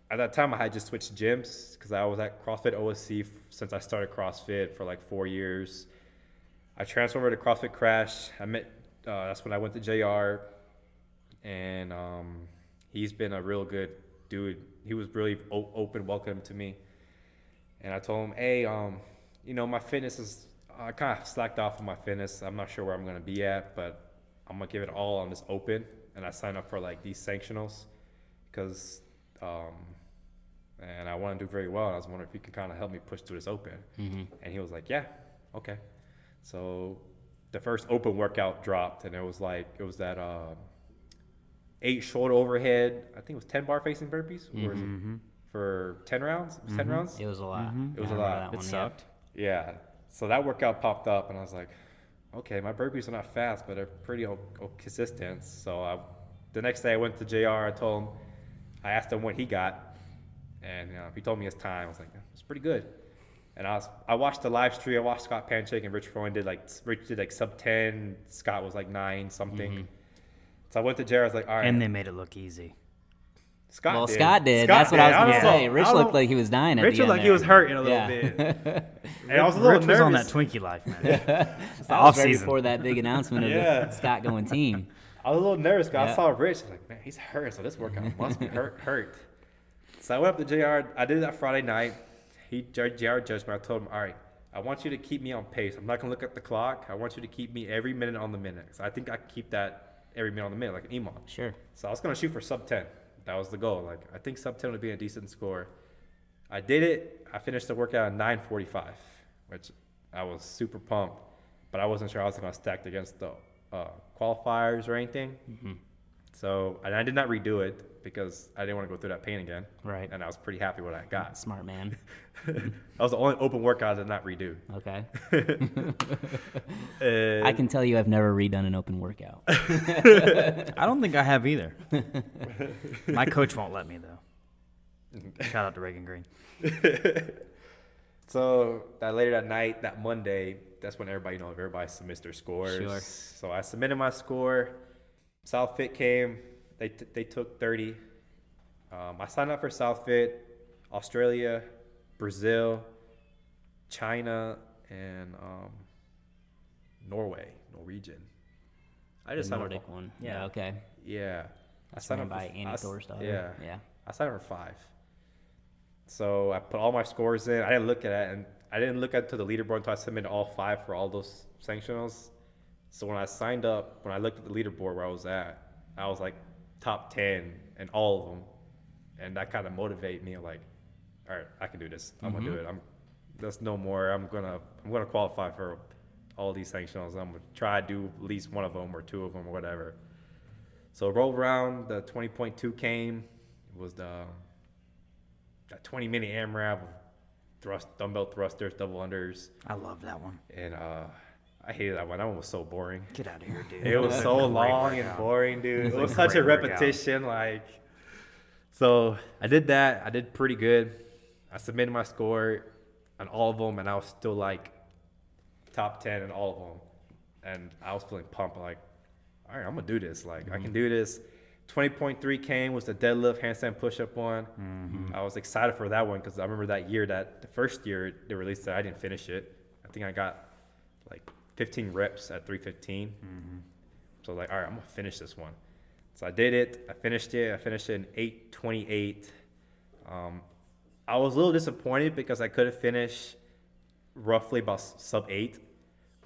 at that time, I had just switched gyms because I was at CrossFit OSC since I started CrossFit for like four years. I transferred over to CrossFit Crash. I met. Uh, that's when I went to JR, and um, he's been a real good dude. He was really o- open, welcome to me. And I told him, hey, um, you know, my fitness is, I kind of slacked off on my fitness. I'm not sure where I'm going to be at, but I'm going to give it all on this open. And I signed up for like these sanctionals because, um, and I want to do very well. And I was wondering if you could kind of help me push through this open. Mhm. And he was like, yeah, okay. So the first open workout dropped, and it was like, it was that uh, eight shoulder overhead, I think it was 10 bar facing burpees. Or is it Mm-hmm. for 10 rounds? It was 10 rounds? It was a lot. Mhm. It was I a lot. that It one, yeah. sucked. Yeah. So that workout popped up, and I was like, okay, my burpees are not fast, but they're pretty o- o- consistent. So I, the next day I went to JR. I told him, I asked him what he got, and you know, he told me his time. I was like, it's pretty good. And I was, I watched the live stream. I watched Scott Panchik and Rich Froning did like Rich did like sub ten. Scott was like nine something. Mm-hmm. So I went to JR. I was like, all right. And they made it look easy. Scott well, did. Scott did. Scott That's what I was gonna don't say. know. Rich looked like he was dying at Rich looked end like he was there. hurting a little Yeah. bit. And I was a little Rich nervous. was on that Twinkie life, man. that was off right season. before that big announcement of Yeah. the Scott going team. I was a little nervous because Yeah. I saw Rich. I was like, man, he's hurt, so this workout must be hurt. hurt. So I went up to JR. I did that Friday night. He JR judged me. I told him, all right, I want you to keep me on pace. I'm not gonna look at the clock. I want you to keep me every minute on the minute. So I think I can keep that every minute on the minute, like an EMOM. Sure. So I was gonna shoot for sub ten. That was the goal. Like I think sub ten would be a decent score. I did it. I finished the workout at nine forty five, which I was super pumped. But I wasn't sure I was gonna stack against the uh, qualifiers or anything. So and I did not redo it because I didn't want to go through that pain again. Right. And I was pretty happy with what I got. Smart man. that was the only open workout I did not redo. Okay. And I can tell you I've never redone an open workout. I don't think I have either. My coach won't let me though. Shout out to Reagan Green. So that later that night, that Monday, that's when everybody you know everybody submits their scores. Sure. So I submitted my score. South Fit came. They t- they took thirty. Um, I signed up for South Fit, Australia, Brazil, China, and um, Norway, Norwegian. I The just signed up. Nordic for- one. Yeah. Yeah. Okay. Yeah, I signed up by for- Andy I s- Thorstad. Yeah, Yeah. I signed up for five. So I put all my scores in. I didn't look at it, and I didn't look at to the leaderboard until I submitted all five for all those sanctionals. So when I signed up, when I looked at the leaderboard where I was at, I was like top ten in all of them, and that kind of motivated me. Like, all right, I can do this. I'm gonna do mm-hmm. it. I'm. There's no more. I'm gonna. I'm gonna qualify for all these sanctionals. I'm gonna try to do at least one of them or two of them or whatever. So roll around, the 20.2 came. It was the that 20 minute AMRAP thrust, dumbbell thrusters, double unders, I love that one. and uh, I hated that one. That one was so boring. Get out of here, dude. It was so long and boring, dude. It was such a repetition. Like, so I did that. I did pretty good. I submitted my score on all of them, and I was still like top 10 in all of them. And I was feeling pumped. Like, all right, I'm gonna do this. Like, I Mm-hmm. can do this. 20.3 came was the deadlift handstand push-up one. Mm-hmm. I was excited for that one because I remember that year that the first year they released it, I didn't finish it. I think I got like 15 reps at 315. Mm-hmm. So like, all right, I'm gonna finish this one. So I did it. I finished it. I finished it in 828. Um, I was a little disappointed because I couldn't finish roughly about sub eight,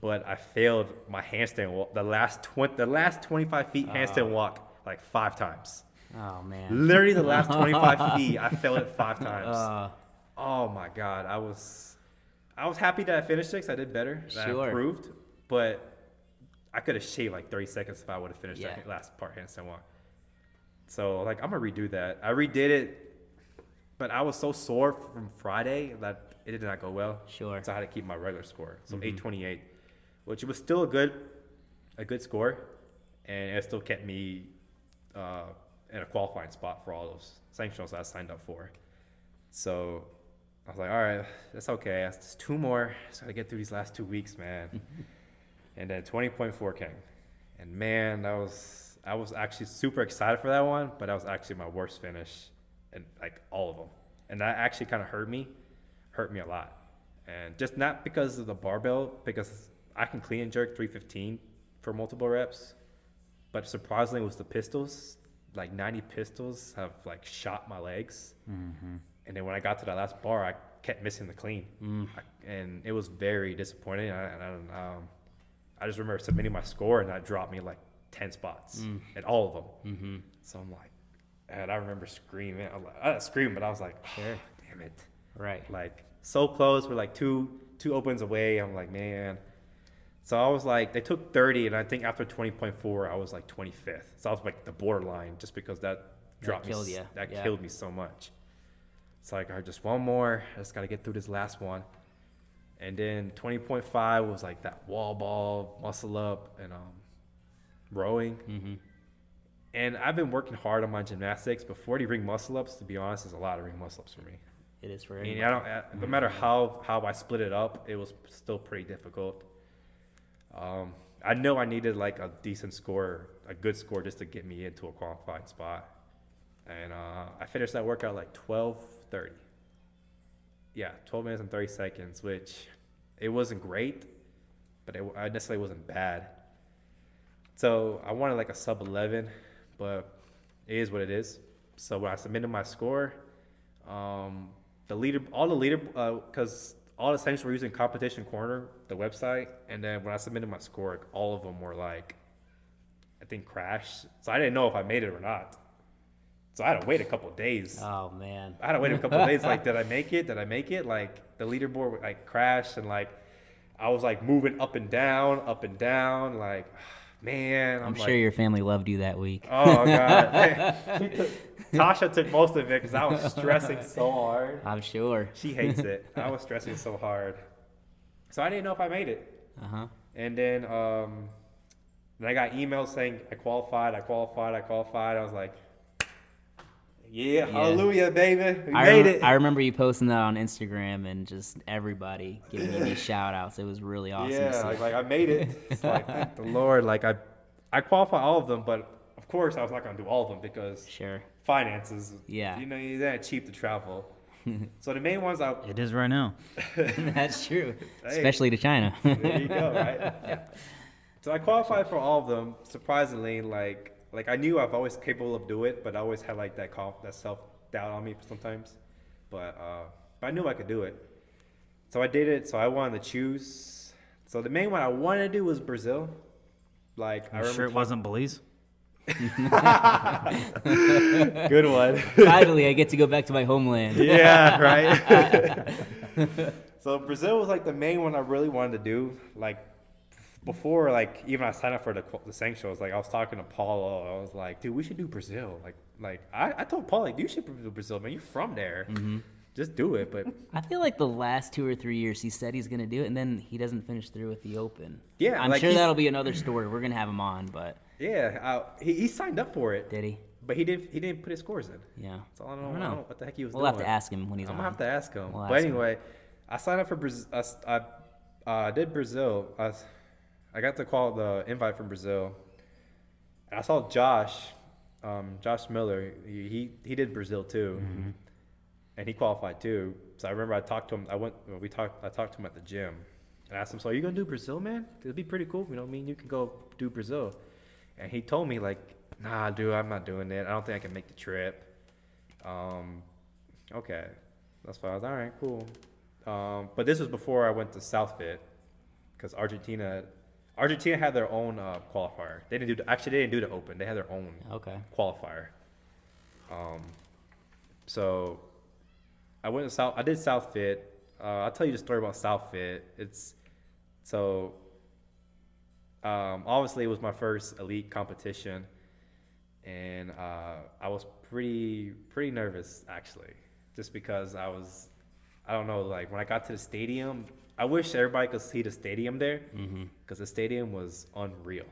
but I failed my handstand walk. The last 20, the last 25 feet handstand walk like five times. Oh man. Literally the last 25 feet, I fell it five times. Uh, Oh my god, I was, I was happy that I finished it 'cause I did better. That Sure. I improved, but I could have shaved like 30 seconds if I would have finished Yeah. that last part handstand walk. So like I'm gonna redo that. I redid it, but I was so sore from Friday that it did not go well. Sure. So I had to keep my regular score, so 828, which was still a good, a good score, and it still kept me uh, in a qualifying spot for all those sanctionals I signed up for. So I was like, all right, that's okay. That's just two more. Just gotta get through these last two weeks, man. and then 20.4 came, and man, that was I was actually super excited for that one, but that was actually my worst finish, and like all of them, and that actually kind of hurt me, hurt me a lot, and just not because of the barbell, because I can clean and jerk 315 for multiple reps, but surprisingly it was the pistols. Like 90 pistols have like shot my legs. And then when I got to that last bar, I kept missing the clean, I, and it was very disappointing. I, I, don't- um, I just remember submitting my score, and that dropped me like ten spots, and all of them. Mm-hmm. So I'm like, and I remember screaming. I, was like, I didn't scream, but I was like, Sure. damn it, right. like so close. We're like two two opens away. I'm like, man. So I was like, they took 30, and I think after 20.4, I was like 25th. So I was like the borderline, just because that That dropped killed me. ya, That yeah. killed me so much. It's like, all right, just one more. I just got to get through this last one. And then 20.5 was like that wall ball, muscle up, and um, rowing. Mm-hmm. And I've been working hard on my gymnastics, but 40 ring muscle ups, to be honest, is a lot of ring muscle ups for me. It is for I mean. I don't. No matter how how I split it up, it was still pretty difficult. Um, I know I needed like a decent score, a good score, just to get me into a qualifying spot. And uh, I finished that workout like twelve thirty. Yeah, twelve minutes and thirty seconds, which it wasn't great, but it, I necessarily wasn't bad. So I wanted like a sub eleven, but it is what it is. So when I submitted my score, um, the leader, all the leader, because all the essentials were using Competition Corner, the website, and then when I submitted my score, all of them were like, I think crashed. So I didn't know if I made it or not. So I had to wait a couple days. Oh man. I had to wait a couple of days. Like, did I make it? Did I make it? Like, the leaderboard like crashed, and like, I was like moving up and down, up and down. Like, man, I'm, I'm like, sure your family loved you that week. Oh god, Tasha took most of it because I was stressing so hard. I'm sure. She hates it. I was stressing so hard, so I didn't know if I made it. Uh huh. And then, um, then I got emails saying I qualified, I qualified, I qualified. I was like, yeah, hallelujah, baby, we I, made rem- it. I remember you posting that on Instagram and just everybody giving you these shout outs. It was really awesome yeah, like, like I made it. It's like thank the Lord. Like I, I qualified all of them, but of course I was not gonna do all of them because sure. finances. Yeah. you know, you're that cheap to travel. so the main ones I It is right now. That's true. Hey. Especially to China. there you go, right? So I qualified for all of them. Surprisingly, like like I knew I've always capable of doing it, but I always had like that conf- that self doubt on me sometimes. But uh, but I knew I could do it. So I did it. So I wanted to choose. So the main one I wanted to do was Brazil. Like I You remember. sure it wasn't Belize? good one. Finally, I get to go back to my homeland. yeah, right. so Brazil was like the main one I really wanted to do. Like before, like even I signed up for the the sanctions. Like I was talking to Paulo, I was like, dude, we should do Brazil. Like, like I, I told Paul, like, you should do Brazil, man. You're from there. Mm-hmm. Just do it. But I feel like the last two or three years he said he's gonna do it, and then he doesn't finish through with the Open. Yeah, I'm like sure that'll be another story. We're gonna have him on, but yeah, uh, he, he signed up for it, did he? but he didn't. He didn't put his scores in. Yeah. So I don't know, I I don't know. what the heck he was doing. We'll doing. have to ask him when he's I'm on. gonna have to ask him. We'll but ask him. anyway, I signed up for Brazil. I uh, did Brazil. I got to call the invite from Brazil. And I saw Josh, um, Josh Miller. He, he he did Brazil too, Mm-hmm. and he qualified too. So I remember I talked to him. I went. well, We talked. I talked to him at the gym, and I asked him, "So are you gonna do Brazil, man? It'd be pretty cool. You know, me and you can go do Brazil." And he told me like, "Nah, dude, I'm not doing it. I don't think I can make the trip." Um, okay, that's fine. I was all right, cool. Um, but this was before I went to Southfit, because Argentina, Argentina had their own uh, qualifier. They didn't do the, actually they didn't do the Open. They had their own Okay. qualifier. Um, so I went to South. I did Southfit. Uh, I'll tell you the story about Southfit. It's so um, obviously it was my first elite competition, and uh, I was pretty pretty nervous actually, just because I was I don't know like when I got to the stadium. I wish everybody could see the stadium there because the stadium was unreal.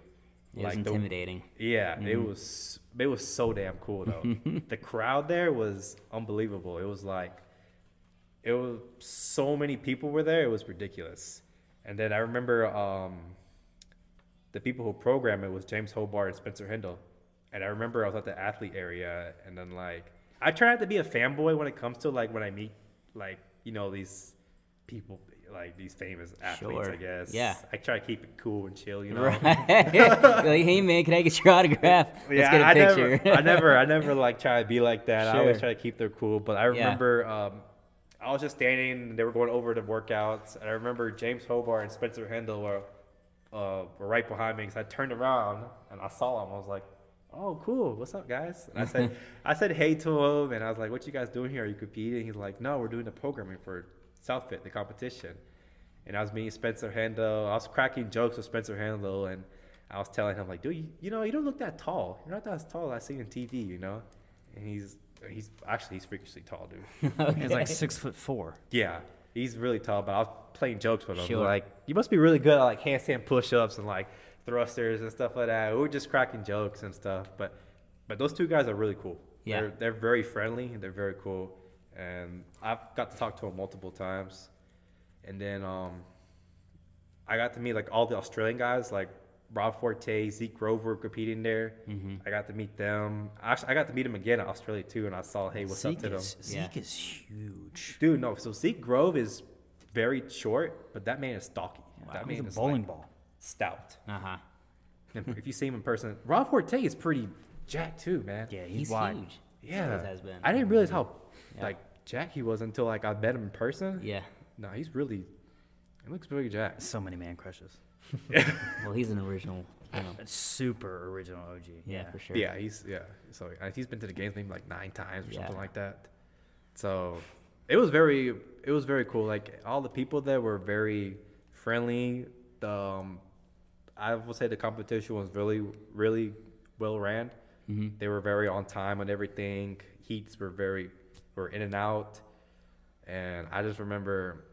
It was Like, the- intimidating. yeah, it was it was so damn cool though. the crowd there was unbelievable. It was like it was so many people were there. It was ridiculous. And then I remember um, the people who programmed it was James Hobart and Spencer Hendel. And I remember I was at the athlete area, and then like I try not to be a fanboy when it comes to like when I meet like you know these people like these famous athletes. Sure. I guess. Yeah. I try to keep it cool and chill. You know. Right. like, hey man, can I get your autograph? Let's get a I picture. Never, I never, I never like try to be like that. I always try to keep their cool. But I Yeah. remember, um, I was just standing. and They were going over the workouts, and I remember James Hobart and Spencer Hendel were, uh, were right behind me. Because I turned around and I saw him. I was like, "Oh, cool. What's up, guys?" And I said, I said hey to him, and I was like, "What you guys doing here? Are you competing?" He's like, "No, we're doing the programming for Southfit, the competition." And I was meeting Spencer Hendel. I was cracking jokes with Spencer Hendel, and I was telling him like, "Dude, you, you know, you don't look that tall. You're not that tall as I see on TV, you know." And he's he's actually he's freakishly tall, dude. He's like six foot four. yeah, he's really tall, but I was playing jokes with him. Sure. Like, you must be really good at like handstand push-ups and like thrusters and stuff like that. We were just cracking jokes and stuff. But but those two guys are really cool. Yeah. They're, they're very friendly. They're very cool, and I've got to talk to them multiple times. And then um, I got to meet like all the Australian guys, like Rob Forte, Zeke Grover competing there. Mm-hmm. I got to meet them. Actually, I got to meet him again in Australia too, and I saw, hey, what's Zeke up to them? is, Yeah. Zeke is huge. Dude, no. So Zeke Grove is very short, but that man is stocky. Wow, that he's man a is bowling like, ball. stout. Uh huh. If you see him in person, Rob Forte is pretty jacked too, man. Yeah, he's, He's wide. huge. Yeah. Always has been. I didn't realize how Yeah. like jacked he was until like I met him in person. Yeah. No, he's really. He looks really jacked. So many man crushes. Well, he's an original. You know, super original OG. yeah, for sure. Yeah, he's yeah. So uh, he's been to the games maybe like nine times or Yeah. something like that. So it was very it was very cool. Like all the people there were very friendly. The um, I will say the competition was really really well ran. Mm-hmm. They were very on time on everything. Heats were very were in and out, and I just remember.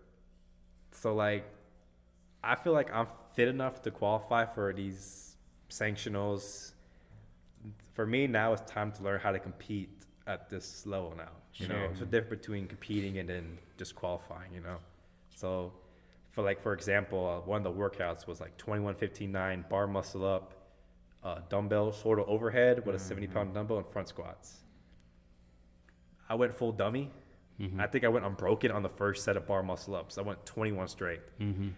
So like, I feel like I'm fit enough to qualify for these sanctionals. For me now, it's time to learn how to compete at this level now. You know, it's a difference between competing and then just qualifying. You know, so for like for example, uh, one of the workouts was like 21, 15, 9 bar muscle up, uh, dumbbell sort of overhead with a 70 pound dumbbell and front squats. I went full dummy. I think I went unbroken on the first set of bar muscle ups. I went 21 straight. Mm-hmm.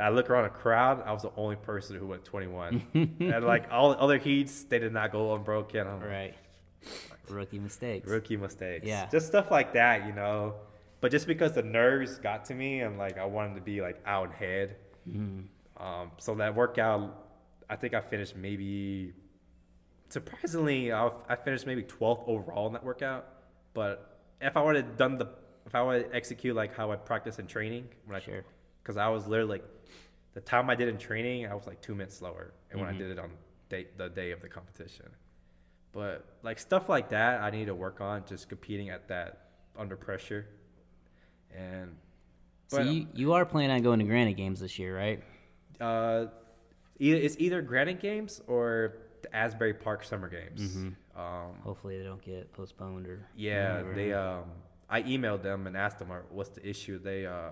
And I look around a crowd. I was the only person who went 21. and like all the other heats, they did not go unbroken. I'm like, Right. Rookie mistakes. Rookie mistakes. Yeah. Just stuff like that, you know. But just because the nerves got to me and like I wanted to be like out ahead. Mhm. Um, so that workout, I think I finished maybe surprisingly, I, I finished maybe 12th overall in that workout. But if I would have done the, if I would execute like how I practice in training, when I, Sure. Because I was literally like, the time I did in training, I was like two minutes slower, and when I Mhm. did it on day, the day of the competition. But like stuff like that, I need to work on just competing at that under pressure. And So you, you are planning on going to Granite Games this year, right? uh, it's either Granite Games or the Asbury Park Summer Games. Mhm. Um, Hopefully they don't get postponed or. yeah, whatever. they. Um, I emailed them and asked them, uh, "What's the issue?" They, uh,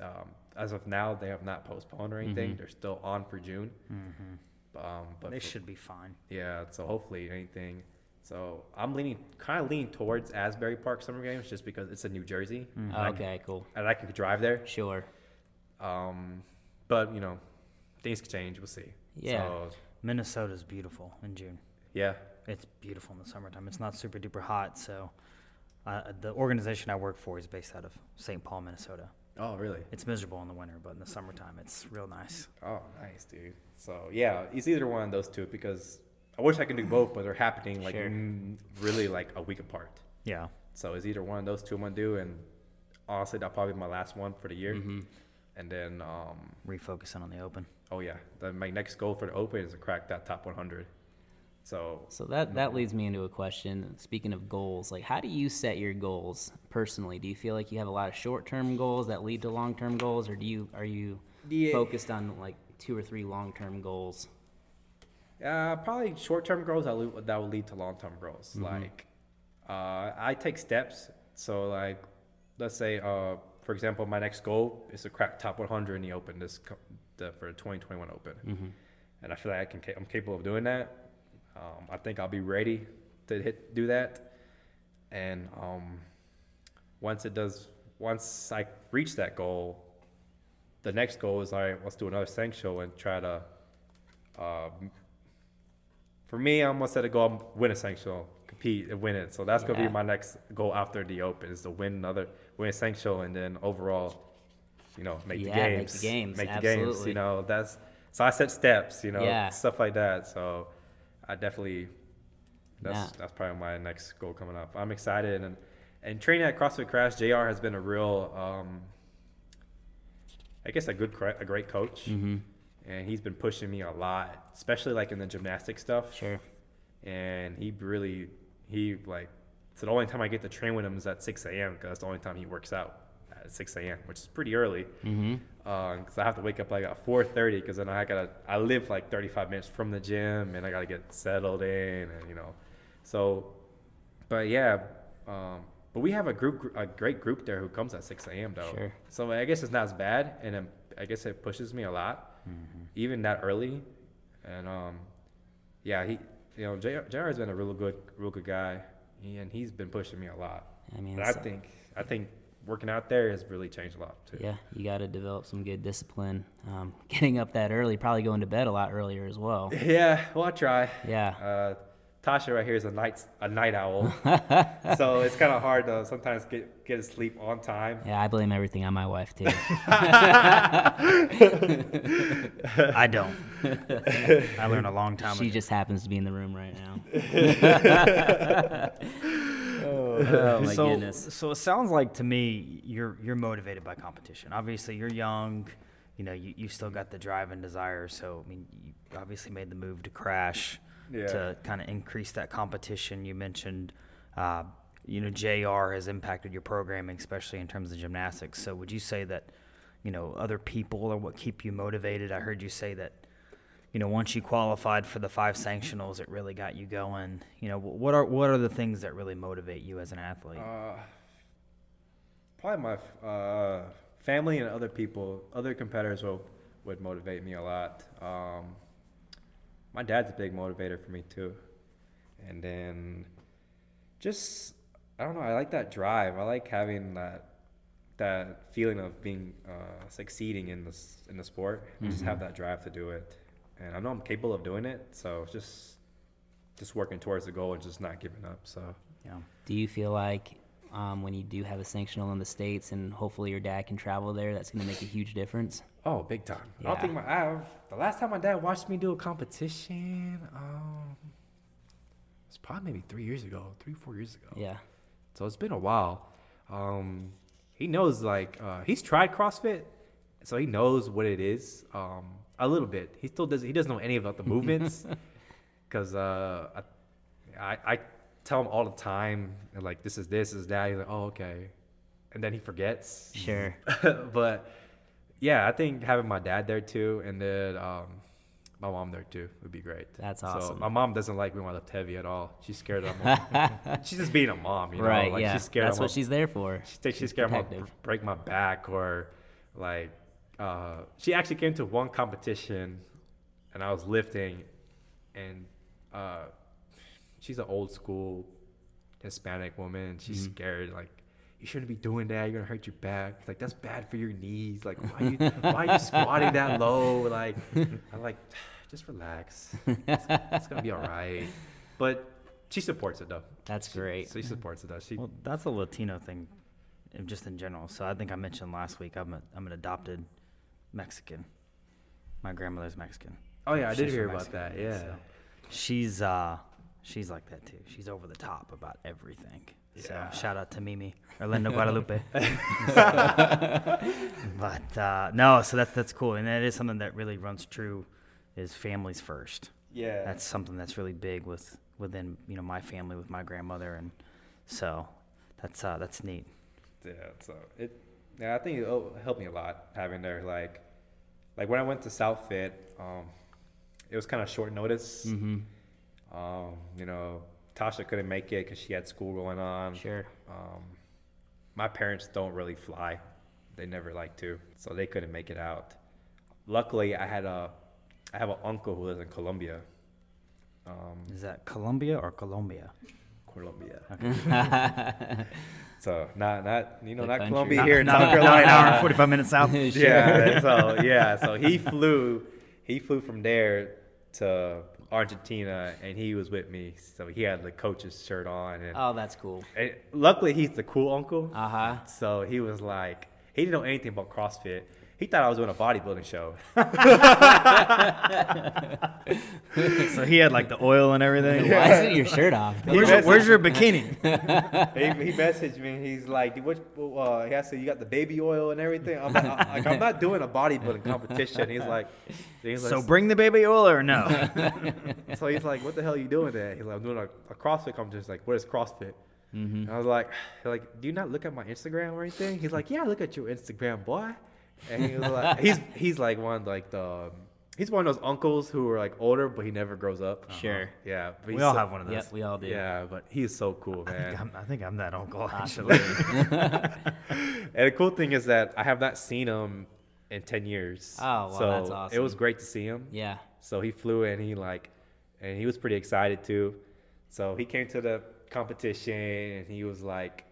um, as of now, they have not postponed or anything. Mhm. They're still on for June. Mm-hmm. Um, but They for- should be fine. Yeah, so hopefully anything. So I'm leaning, kind of leaning towards Asbury Park Summer Games just because it's in New Jersey, Mm. Oh, okay, cool. and I can drive there. Sure. Um, but you know, things could change. We'll see. Yeah. So, Minnesota's beautiful in June. yeah. It's beautiful in the summertime. It's not super duper hot. So, uh, the organization I work for is based out of St. Paul, Minnesota. Oh, really? It's miserable in the winter, but in the summertime, it's real nice. Oh, nice, dude. So yeah, it's either one of those two because I wish I could do both, but they're happening like Sure. really like a week apart. Yeah. So it's either one of those two I'm gonna do, and honestly, that'll probably be my last one for the year. Mhm. And then, um, Refocusing on the open. oh yeah, my next goal for the Open is to crack that top 100. So So that that leads me into a question. Speaking of goals, like how do you set your goals personally? Do you feel like you have a lot of short-term goals that lead to long-term goals, or do you are you Yeah. focused on like two or three long-term goals? Uh, probably short-term goals that will, that will lead to long-term goals. Like, uh, I take steps. So like, let's say, uh, for example, my next goal is to crack top 100 in the Open this the, for the 2021 Open, Mhm. and I feel like I can ca- I'm capable of doing that. Um, I think I'll be ready to hit do that, and um, once it does, once I reach that goal, the next goal is all right. Let's do another Sank show and try to. Uh, for me, I'm gonna set a goal: win a sanctional, compete and win it. So that's gonna be my next goal after the Open is to win another, win a sanctional, and then overall, you know, make Yeah, the make games, the games, make the games. absolutely. You know, that's so I set steps, you know, Yeah. stuff like that. So I definitely, that's Yeah. that's probably my next goal coming up. I'm excited and and training at CrossFit Crash, Jr. has been a real, um, I guess, a good, a great coach Mhm. and he's been pushing me a lot, especially like in the gymnastic stuff. Sure. And he really, he like, so the only time I get to train with him is at 6 a.m. because that's the only time he works out at 6 a.m., which is pretty early. Mm-hmm. Because I have to wake up like at 4:30 because then I gotta I live like 35 minutes from the gym and I gotta get settled in and you know, so, but yeah, um, but we have a group a great group there who comes at 6 a.m. though. Sure. So I guess it's not as bad and um, I guess it pushes me a lot, even that early, and um, yeah, he you know JR, has been a real good real good guy, he, and he's been pushing me a lot. I mean, I think I think working out there has really changed a lot too. Yeah, you got to develop some good discipline. Um, getting up that early, probably going to bed a lot earlier as well. Yeah, well, I try. Yeah. Uh, Tasha right here is a night a night owl, so it's kind of hard to sometimes get get to sleep on time. Yeah, I blame everything on my wife too. I don't. I learned a long time she ago. just happens to be in the room right now. Oh my so, goodness. So it sounds like to me you're you're motivated by competition. Obviously, you're young. You know, you, you still got the drive and desire. So I mean, you obviously made the move to crash Yeah. to kind of increase that competition. You mentioned, uh, you know, JR has impacted your programming, especially in terms of gymnastics. So would you say that, you know, other people are what keep you motivated? I heard you say that. You know, once you qualified for the five sanctionals, it really got you going. You know, what are what are the things that really motivate you as an athlete? Uh, probably my uh, family and other people, other competitors will, would motivate me a lot. Um, my dad's a big motivator for me too, and then just I don't know. I like that drive. I like having that that feeling of being uh, succeeding in this in the sport. I Just have that drive to do it, and I know I'm capable of doing it. So just just working towards the goal and just not giving up. So. yeah. Do you feel like um, when you do have a sanctional in the states and hopefully your dad can travel there, that's going to make a huge difference? Oh, big time. I Yeah. don't think my I, the last time my dad watched me do a competition, um, it's probably maybe three years ago, three four years ago. Yeah. So it's been a while. Um, he knows like uh, he's tried CrossFit, so he knows what it is. Um, a little bit. He still does. He doesn't know any about the movements, because uh, I, I I tell him all the time like this is this, this is that. He's like, oh okay, and then he forgets. Sure. but yeah, I think having my dad there too, and then um, my mom there too would be great. That's So awesome. my mom doesn't like me when I lift heavy at all. She's scared of me. she's just being a mom, you know. right. Like yeah. she's scared. that's what she's there for. She thinks she's She's scared I'm gonna break my back or like. Uh, she actually came to one competition, and I was lifting, and uh, she's an old school Hispanic woman. She's Mm-hmm. scared like. You shouldn't be doing that. You're gonna hurt your back. It's like that's bad for your knees. Like why you why are you squatting that low? Like I'm like, just relax. It's, it's gonna be all right. But she supports it though. That's She- great. She supports it though. She Well, that's a Latino thing, in- just in general. So I think I mentioned last week I'm a, I'm an adopted Mexican. My grandmother's Mexican. Oh yeah, I did She's hear from about Mexico, that. Yeah. so she's uh she's like that too. She's over the top about everything. Yeah. So shout out to Mimi or Linda Guadalupe. but uh, no, so that's that's cool, and that is something that really runs true. Is families first. Yeah. That's something that's really big with within you know my family with my grandmother, and so that's uh, that's neat. Yeah, so it, yeah, I think it oh, helped me a lot having there. Like, like when I went to South Fit, um, it was kind of short notice. Mm-hmm. Um, you know, Tasha couldn't make it because she had school going on. Sure. Um, my parents don't really fly; they never like to, so they couldn't make it out. Luckily, I had a, I have an uncle who lives in Colombia. Um, Is that Colombia or Colombia? Colombia. so not not you know The not country. Colombia Not- here in Not- South not an hour and 45 minutes south. Yeah, so yeah, so he flew, he flew from there to Argentina, and he was with me. So he had the coach's shirt on, and, Oh, that's cool. and luckily he's the cool uncle. Uh huh. So he was like, he didn't know anything about CrossFit. He thought I was doing a bodybuilding show. so he had like the oil and everything. Why isn't your shirt off? Where's, your, where's your bikini? he, he messaged me. He's like, "Dude, what? Uh, he asked, "You got the baby oil and everything?" I'm like, I, like, I'm not doing a bodybuilding competition. He's like, he's like, so bring the baby oil or no? So he's like, "What the hell are you doing there?" He's like, "I'm doing a, a CrossFit competition." He's like, "What is CrossFit?" And I was like, like, do you not look at my Instagram or anything? He's like, yeah, I look at your Instagram, boy. And he was like, he's he's like one of, like the he's one of those uncles who are like older, but he never grows up. Sure. Yeah. But We all so- have one of those. Yep, we all do. Yeah, but he's so cool, I think, man. I'm, I think I'm that uncle actually. And the cool thing is that I have not seen him in ten years. Oh, wow, so that's awesome. It was great to see him. yeah. So he flew and he like, and he was pretty excited too. So he came to the competition and he was like,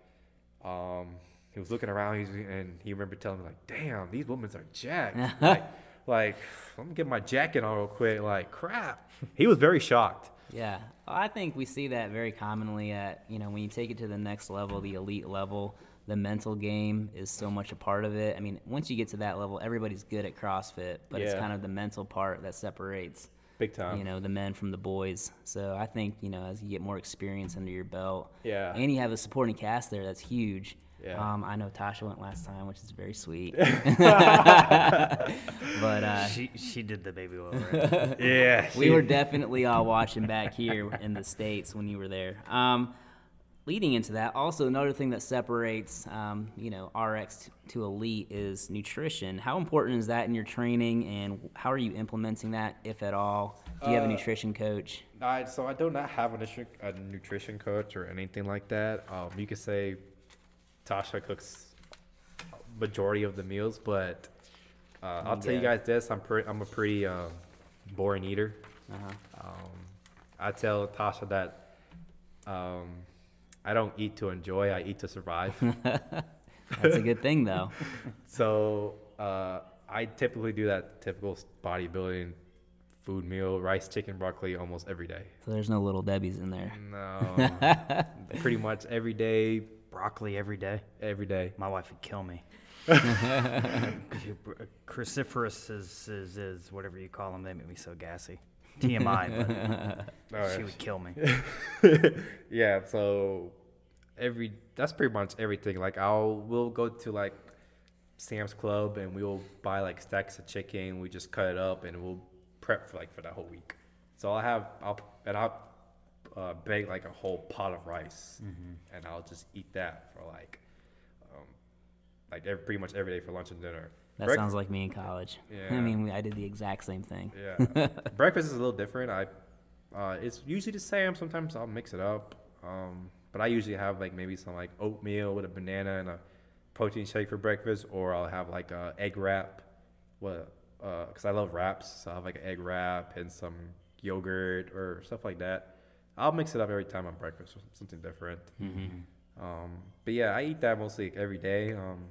um, he was looking around he's, and he remembered telling me like, "Damn, these women are jacked." like, like, let me get my jacket on real quick. Like, crap. He was very shocked. Yeah, I think we see that very commonly at you know when you take it to the next level, the elite level. The mental game is so much a part of it. I mean, once you get to that level, everybody's good at CrossFit, but it's kind of the mental part that separates Big time. you know the men from the boys. So I think you know as you get more experience under your belt, Yeah. and you have a supporting cast there, that's huge. Yeah. Um, I know Tasha went last time, which is very sweet. but uh, she she did the baby oil. Right? yeah. we were definitely all watching back here in the states when you were there. Um, leading into that, also another thing that separates, um, you know, RX to, to elite is nutrition. How important is that in your training, and how are you implementing that, if at all? Do you have a Uh, nutrition coach? I, so I do not have a nutrition, a nutrition coach or anything like that. Um, you could say Tasha cooks majority of the meals, but uh, I'll tell you guys this: I'm pretty, I'm a pretty uh, boring eater. Uh-huh. Um, I tell Tasha that um, I don't eat to enjoy; I eat to survive. That's a good thing, though. so uh, I typically do that typical bodybuilding food meal: rice, chicken, broccoli, almost every day. So there's no little Debbie's in there. No, pretty much every day, Broccoli every day. every day. My wife would kill me. Cruciferous is, is, is whatever you call them. They make me so gassy. TMI, but oh, All she would kill me. yeah, so every that's pretty much everything. Like I'll we'll go to like Sam's Club and we'll buy like stacks of chicken. We just cut it up and we'll prep for like for that whole week. So I'll have I'll and I'll uh, bake like a whole pot of rice and I'll just eat that for like um, like every, pretty much every day for lunch and dinner. That Break- sounds like me in college. I mean, I did the exact same thing. Yeah. Breakfast is a little different. I uh, it's usually the same. Sometimes I'll mix it up. Um, but I usually have like maybe some like oatmeal with a banana and a protein shake for breakfast, or I'll have like a egg wrap. What? Because I love wraps, so I have like an egg wrap and some yogurt or stuff like that. I'll mix it up every time on breakfast, with something different. Um, but yeah, I eat that mostly every day. Um,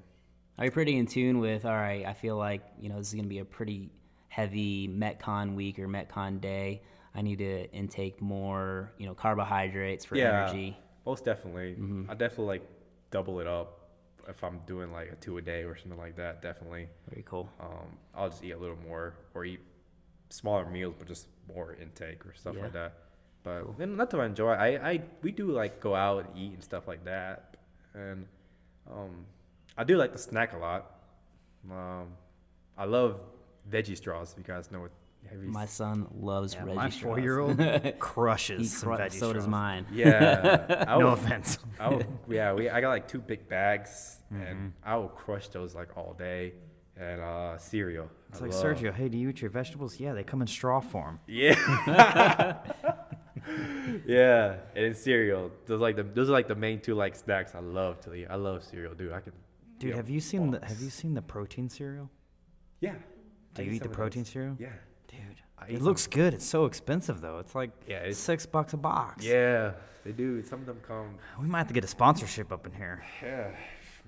Are you pretty in tune with, all right, I feel like, you know, this is going to be a pretty heavy Metcon week or Metcon day. I need to intake more, you know, carbohydrates for energy. Most definitely. I definitely like double it up if I'm doing like a two a day or something like that. Definitely. Very cool. Um, I'll just eat a little more or eat smaller meals, but just more intake or stuff Yeah. like that. But then not to enjoy. I, I we do like go out and eat and stuff like that, and um, I do like to snack a lot. Um, I love veggie straws. If you guys know what. Have you My son loves Yeah, Reggie my four-year-old crushes He some cru- veggie so does mine. Yeah. I No will- offense. I will, yeah, we I got like two big bags, and I will crush those like all day. And uh, cereal. It's I like love- Sergio. Hey, do you eat your vegetables? Yeah, they come in straw form. Yeah. Yeah, and then cereal. Those like the those are like the main two like snacks I love to eat. I love cereal, dude. I can. Dude, have you seen the Have you seen the protein cereal? Yeah. Do I you eat the protein those. cereal? Yeah. Dude, I it looks good. It's so expensive though. It's like Yeah, it's- six bucks a box. Yeah, they do. Some of them come. we might have to get a sponsorship up in here. Yeah,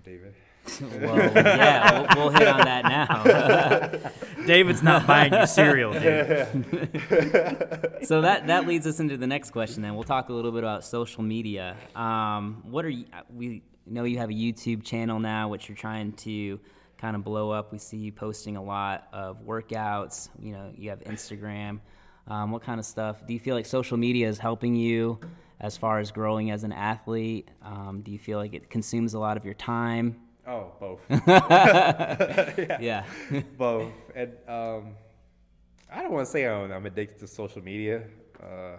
David. well, yeah, we'll, we'll hit on that now. David's not buying you cereal, dude. so that that leads us into the next question. Then we'll talk a little bit about social media. Um, what are you? We know you have a YouTube channel now, which you're trying to kind of blow up. We see you posting a lot of workouts. You know, you have Instagram. Um, what kind of stuff do you feel like social media is helping you as far as growing as an athlete? Um, do you feel like it consumes a lot of your time? Oh, both. Yeah. both. And um, I don't want to say I'm, I'm addicted to social media. Uh,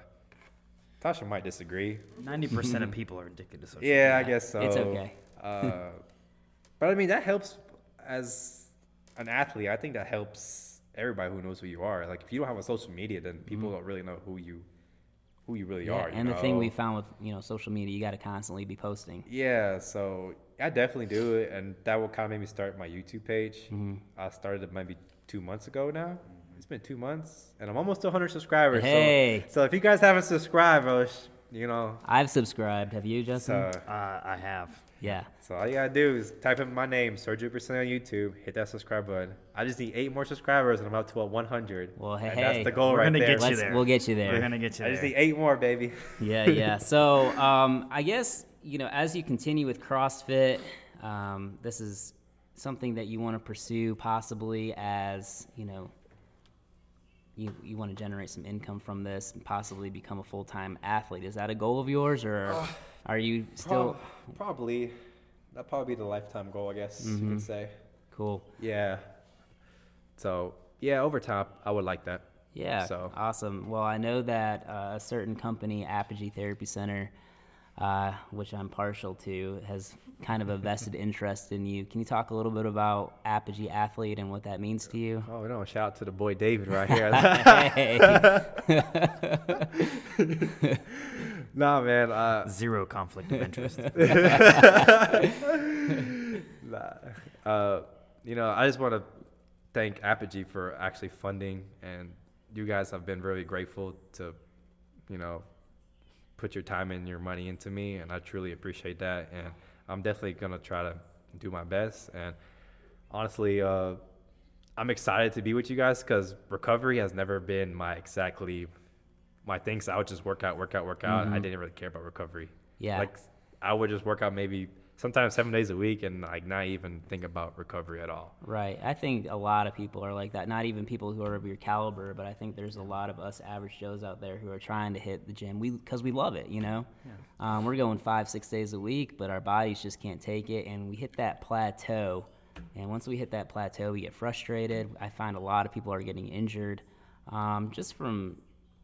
Tasha might disagree. Ninety percent of people are addicted to social. Media. Yeah, I guess so. it's okay. uh, but I mean, that helps as an athlete. I think that helps everybody who knows who you are. Like, if you don't have a social media, then people don't really know who you who you really Mm-hmm. Yeah, are. you and the thing we found with you know social media, you got to constantly be posting. Yeah, so I definitely do it, and that will kind of make me start my YouTube page. Mm-hmm. I started it maybe two months ago now. It's been two months, and I'm almost to 100 subscribers. Hey. So, so if you guys haven't subscribed, I was, you know, I've subscribed. Have you, Justin? so Uh, I have. yeah. so all you gotta do is type in my name, Sergio Percent on YouTube, hit that subscribe button. I just need eight more subscribers, and I'm up to a 100. Well, hey, and hey. that's the goal We're right gonna there. get you Let's there. we'll get you there. We're gonna get you there. I just need eight more, baby. yeah, yeah. So um, I guess you know, as you continue with CrossFit, um, this is something that you want to pursue, possibly as you know, you you want to generate some income from this, and possibly become a full time athlete. Is that a goal of yours, or are you still Prob- probably that'd probably be the lifetime goal, I guess you Mhm. could say. cool? Yeah. So yeah, over top I would like that. Yeah, So- awesome. Well, I know that uh, a certain company, Apogee Therapy Center, uh, which I'm partial to, has kind of a vested interest in you. Can you talk a little bit about Apogee Athlete and what that means to you? Oh no! Shout out to the boy David right here. hey. nah, man. Uh, Zero conflict of interest. Nah. Uh, you know, I just want to thank Apogee for actually funding, and you guys have been really grateful to, you know, put your time and your money into me, and I truly appreciate that. And I'm definitely gonna try to do my best. And honestly, uh, I'm excited to be with you guys because recovery has never been my exactly my thing. So I would just work out, work out, work out. I didn't really care about recovery. Yeah. Like I would just work out maybe sometimes seven days a week and like not even think about recovery at all. Right. I think a lot of people are like that. Not even people who are of your caliber, but I think there's a lot of us average Joes out there who are trying to hit the gym. We because we love it, you know. Um, we're going five, six days a week, but our bodies just can't take it, and we hit that plateau. And once we hit that plateau, we get frustrated. I find a lot of people are getting injured, um, just from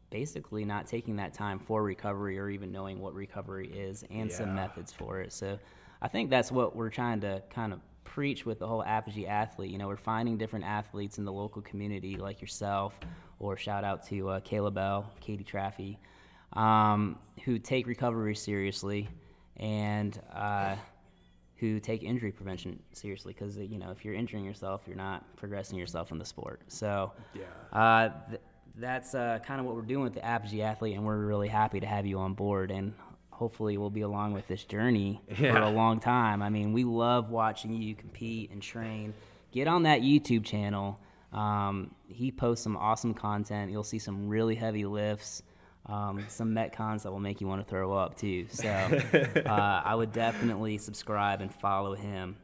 basically not taking that time for recovery or even knowing what recovery is and some methods for it. So I think that's what we're trying to kind of preach with the whole Apogee athlete. You know, we're finding different athletes in the local community like yourself, or shout out to uh, Kayla Bell, Katie Traffy, um, who take recovery seriously and uh, who take injury prevention seriously because, you know, if you're injuring yourself, you're not progressing yourself in the sport. So, Yeah. uh, th- that's uh, kind of what we're doing with the Apogee athlete, and we're really happy to have you on board. And hopefully, we'll be along with this journey for a long time. I mean, we love watching you compete and train. Get on that YouTube channel. Um, he posts some awesome content. You'll see some really heavy lifts, um, some metcons that will make you want to throw up too. So, uh, I would definitely subscribe and follow him.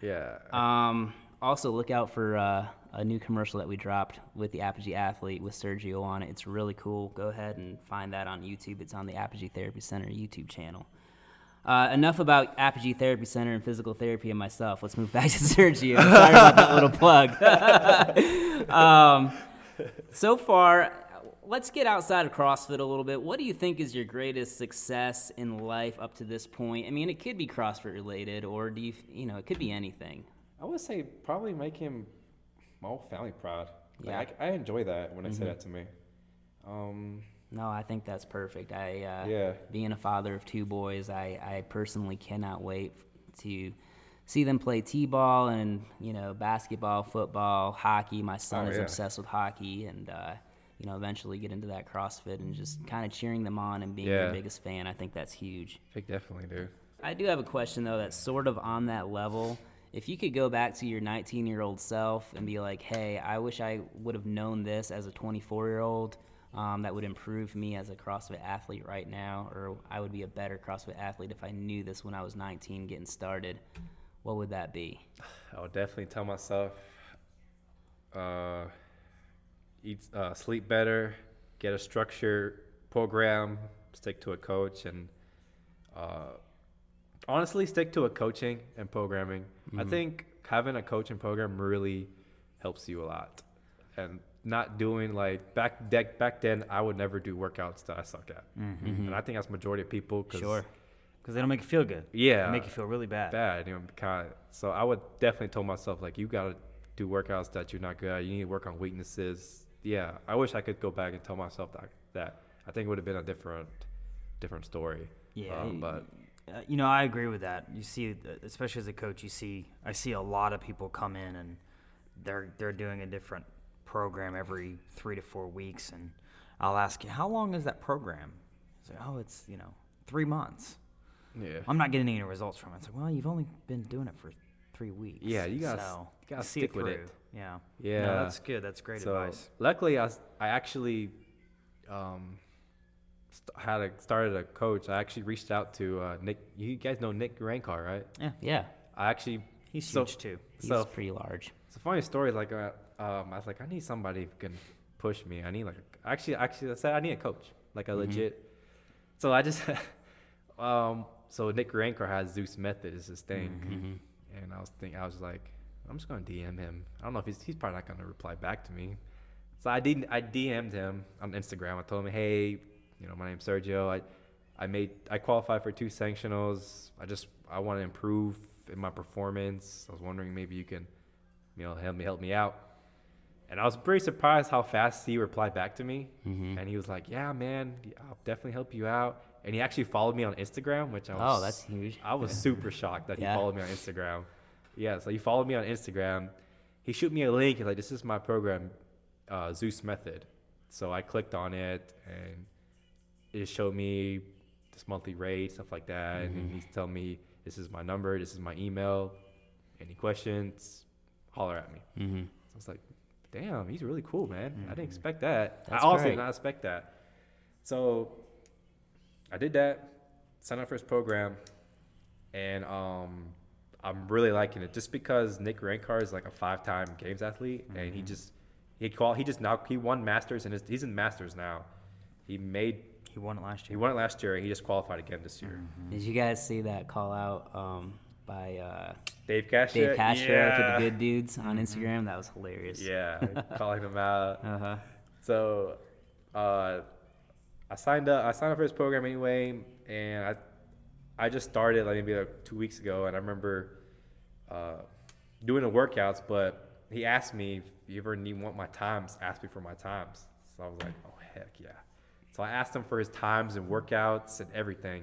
Yeah. Um, also, look out for uh, a new commercial that we dropped with the Apogee Athlete with Sergio on it. It's really cool. Go ahead and find that on YouTube. It's on the Apogee Therapy Center YouTube channel. Uh, enough about Apogee Therapy Center and physical therapy and myself. Let's move back to Sergio. Sorry about that little plug. um, so far, let's get outside of CrossFit a little bit. What do you think is your greatest success in life up to this point? I mean, it could be CrossFit related, or do you, you know, it could be anything. I would say probably make him my whole family proud. Yeah. Like, I, I enjoy that when they say that to me. Um, No, I think that's perfect. I, uh, Yeah. being a father of two boys, I, I personally cannot wait to see them play t-ball and you know basketball, football, hockey. My son Oh, is yeah. obsessed with hockey, and uh, you know eventually get into that CrossFit and just kind of cheering them on and being their biggest fan. I think that's huge. I think definitely, dude. I do have a question though that's sort of on that level. If you could go back to your 19 year old self and be like, hey, I wish I would have known this as a 24 year old, um, that would improve me as a CrossFit athlete right now, or I would be a better CrossFit athlete if I knew this when I was 19 getting started, what would that be? I would definitely tell myself, uh, eat, uh, sleep better, get a structured program, stick to a coach, and uh, honestly, stick to a coaching and programming. I think having a coach and program really helps you a lot. And not doing like back back back then I would never do workouts that I suck at, Mm-hmm. and I think that's majority of people. Cause Sure. Because they don't make you feel good. Yeah. They make you feel really bad. bad, you know, kind of. So I would definitely tell myself like, you gotta do workouts that you're not good at. You need to work on weaknesses. Yeah, I wish I could go back and tell myself that. That I think it would have been a different, different story. Yeah, Um, but Uh, you know, I agree with that. You see, uh, especially as a coach, you see, I see a lot of people come in and they're they're doing a different program every three to four weeks, and I'll ask you, how long is that program? It's like, oh, it's you know, three months. yeah, I'm not getting any results from it. It's like, well, you've only been doing it for three weeks. Yeah, you gotta so you gotta see stick with it. Yeah. Yeah. No, that's good. That's great so advice. luckily I, I actually um, had a started a coach. I actually reached out to uh, Nick. You guys know Nick Urankar, right? Yeah. Yeah, I actually He's so- huge too. he's So pretty large. It's a funny story. Like, uh, um, I was like, I need somebody who can push me. I need like, actually, actually, I said I need a coach, like a legit. So I just, um, so Nick Urankar has Zeus Method is his thing, Mm-hmm. and I was thinking, I was like, I'm just gonna DM him. I don't know if he's he's probably not gonna reply back to me. So I didn't. I DM'd him on Instagram. I told him, hey, you know, my name's Sergio. I I made I qualified for two sanctionals. I just I want to improve in my performance. I was wondering maybe you can, you know, help me help me out. And I was pretty surprised how fast he replied back to me. Mm-hmm. And he was like, "Yeah, man, I'll definitely help you out." And he actually followed me on Instagram, which I was Oh, that's huge. I was super shocked that Yeah. he followed me on Instagram. Yeah, so he followed me on Instagram. He shoot me a link. He's like, "This is my program, uh, Zeus Method." So I clicked on it, and it showed me this monthly rate, stuff like that. And he's telling me, "This is my number. This is my email. Any questions? Holler at me." Mm-hmm. So I was like, "Damn, he's really cool, man. I didn't expect that. That's I also great. did not expect that." So I did that, signed up for his program, and um, I'm really liking it just because Nick Urankar is like a five-time games athlete, and Mm-hmm. he just he qual he just now he won masters and he's in masters now. He made He won it last year. he year. won it last year, he just qualified again this year. Did you guys see that call out um, by uh, Dave Castro, Dave Castro to yeah. the good dudes on Instagram? That was hilarious. yeah, calling him out. Uh huh. So, uh, I signed up. I signed up for his program anyway, and I, I just started like maybe like two weeks ago, and I remember, uh, doing the workouts. But he asked me if you ever need want my times. Ask me for my times. So I was like, oh heck yeah. So I asked him for his times and workouts and everything,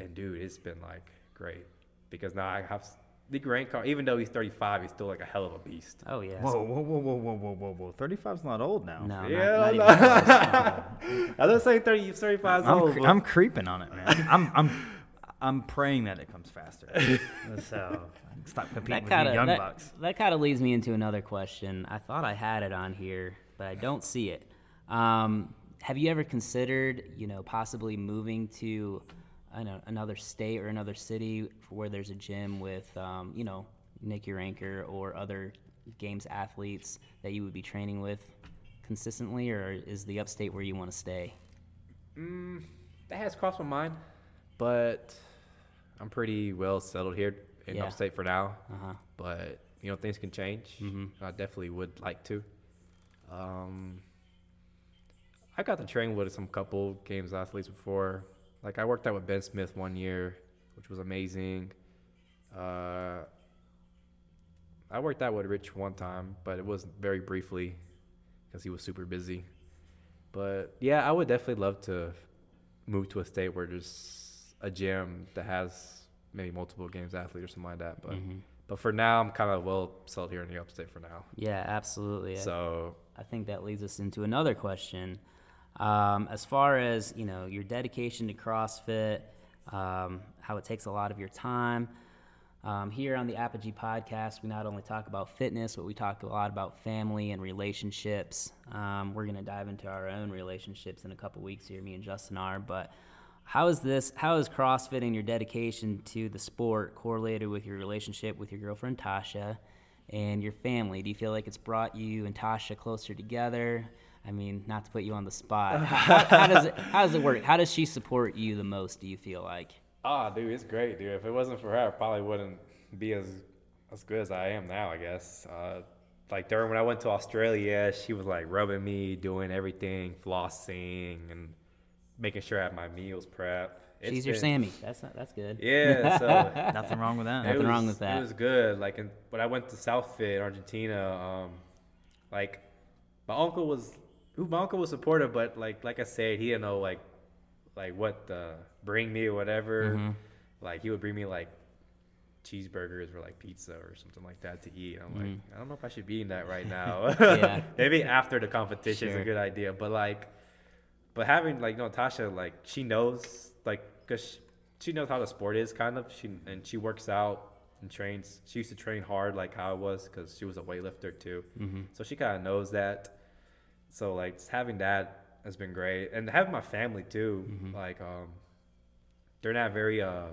and dude, it's been like great because now I have Nick Urankar. Even though he's 35, he's still like a hell of a beast. Oh yeah. Whoa, whoa, whoa, whoa, whoa, whoa, whoa, whoa! Thirty-five's not old now. No, Yeah, not, not no. even close. I was saying 30, 35 I'm, old. cre- I'm creeping on it, man. I'm, I'm, I'm praying that it comes faster. so stop competing that with kind you of young that, bucks. that kind of leads me into another question. I thought I had it on here, but I don't see it. Um, have you ever considered, you know, possibly moving to I know, another state or another city where there's a gym with, um, you know, Nick Urankar or other games athletes that you would be training with consistently, or is the upstate where you want to stay? Mm, that has crossed my mind, but I'm pretty well settled here in Yeah. upstate for now. Uh huh. But you know, things can change. Mhm. I definitely would like to. Um, I got to train with some couple games athletes before. Like I worked out with Ben Smith one year, which was amazing. Uh, I worked out with Rich one time, but it was very briefly because he was super busy. But yeah, I would definitely love to move to a state where there's a gym that has maybe multiple games athletes or something like that. But Mhm. but for now, I'm kind of well settled here in the upstate for now. Yeah, absolutely. So I think that leads us into another question. Um, as far as you know, your dedication to CrossFit, um, how it takes a lot of your time. Um, here on the Apogee podcast, we not only talk about fitness, but we talk a lot about family and relationships. Um, we're going to dive into our own relationships in a couple weeks here, me and Justin are. But how is this? How is CrossFit and your dedication to the sport correlated with your relationship with your girlfriend Tasha and your family? Do you feel like it's brought you and Tasha closer together? I mean, not to put you on the spot. how, how does it? How does it work? How does she support you the most? Do you feel like? ah, dude, it's great, dude. If it wasn't for her, I probably wouldn't be as as good as I am now. I guess. Uh, like during when I went to Australia, she was like rubbing me, doing everything, flossing, and making sure I had my meals prep. It's She's your been- Sammy. That's not, that's good. Yeah, so Nothing wrong with that. it Nothing wrong with that. It was good. Like in, when I went to Southfit, Argentina, um, like my uncle was, my uncle was supportive, but like like I said, he didn't know like like what to bring me or whatever. Mm-hmm. Like he would bring me like cheeseburgers or like pizza or something like that to eat. I'm like, I don't know if I should be eating that right now. Mm-hmm. Maybe after the competition is a good idea, but like, but having like Natasha, like she knows like because she, she knows how the sport is kind of. She and she works out and trains. She used to train hard like how I was because she was a weightlifter too. Mm-hmm. So she kind of knows that. So like just having that has been great, and having my family too. Like um, they're not very uh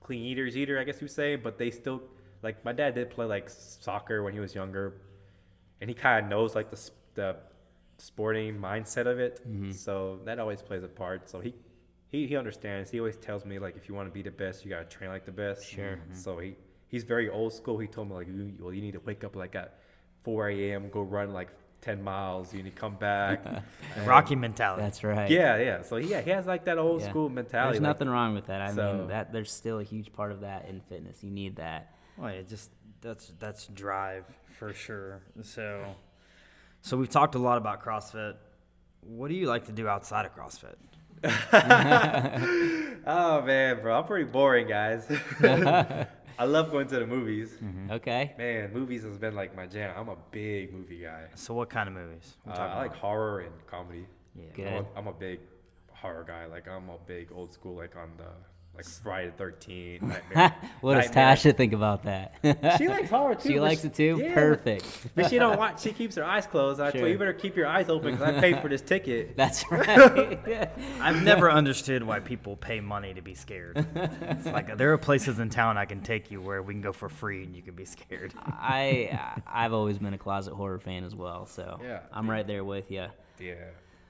clean eaters either, I guess you say, but they still like my dad did play like soccer when he was younger, and he kind of knows like the the sporting mindset of it. So that always plays a part. So he. He, he understands. He always tells me like if you want to be the best, you gotta train like the best. Sure. So he he's very old school. He told me like you well you need to wake up like at 4 a.m. go run like 10 miles. You need to come back. And- Rocky mentality. That's right. Yeah, yeah. So yeah, he has like that old Yeah. school mentality. There's like- nothing wrong with that. I So- mean, that there's still a huge part of that in fitness. You need that. Well, it just that's that's drive for sure. So, so we've talked a lot about CrossFit. What do you like to do outside of CrossFit? Oh man, bro, I'm pretty boring, guys. I love going to the movies. Okay. Man, movies has been like my jam. I'm a big movie guy. So, what kind of movies? Uh, We're talking I like horror and comedy. Yeah. Good. I'm a, I'm a big horror guy. Like I'm a big old school, like on the like Friday the 13th. Nightmare. what does Nightmare. Tasha think about that? She likes horror too. She but likes it too. yeah, Perfect. But she don't want. She keeps her eyes closed. I told Sure. her, you better keep your eyes open because I paid for this ticket. That's right. I've never understood why people pay money to be scared. It's like there are places in town I can take you where we can go for free and you can be scared. I I've always been a closet horror fan as well, so Yeah. I'm right there with you. Yeah.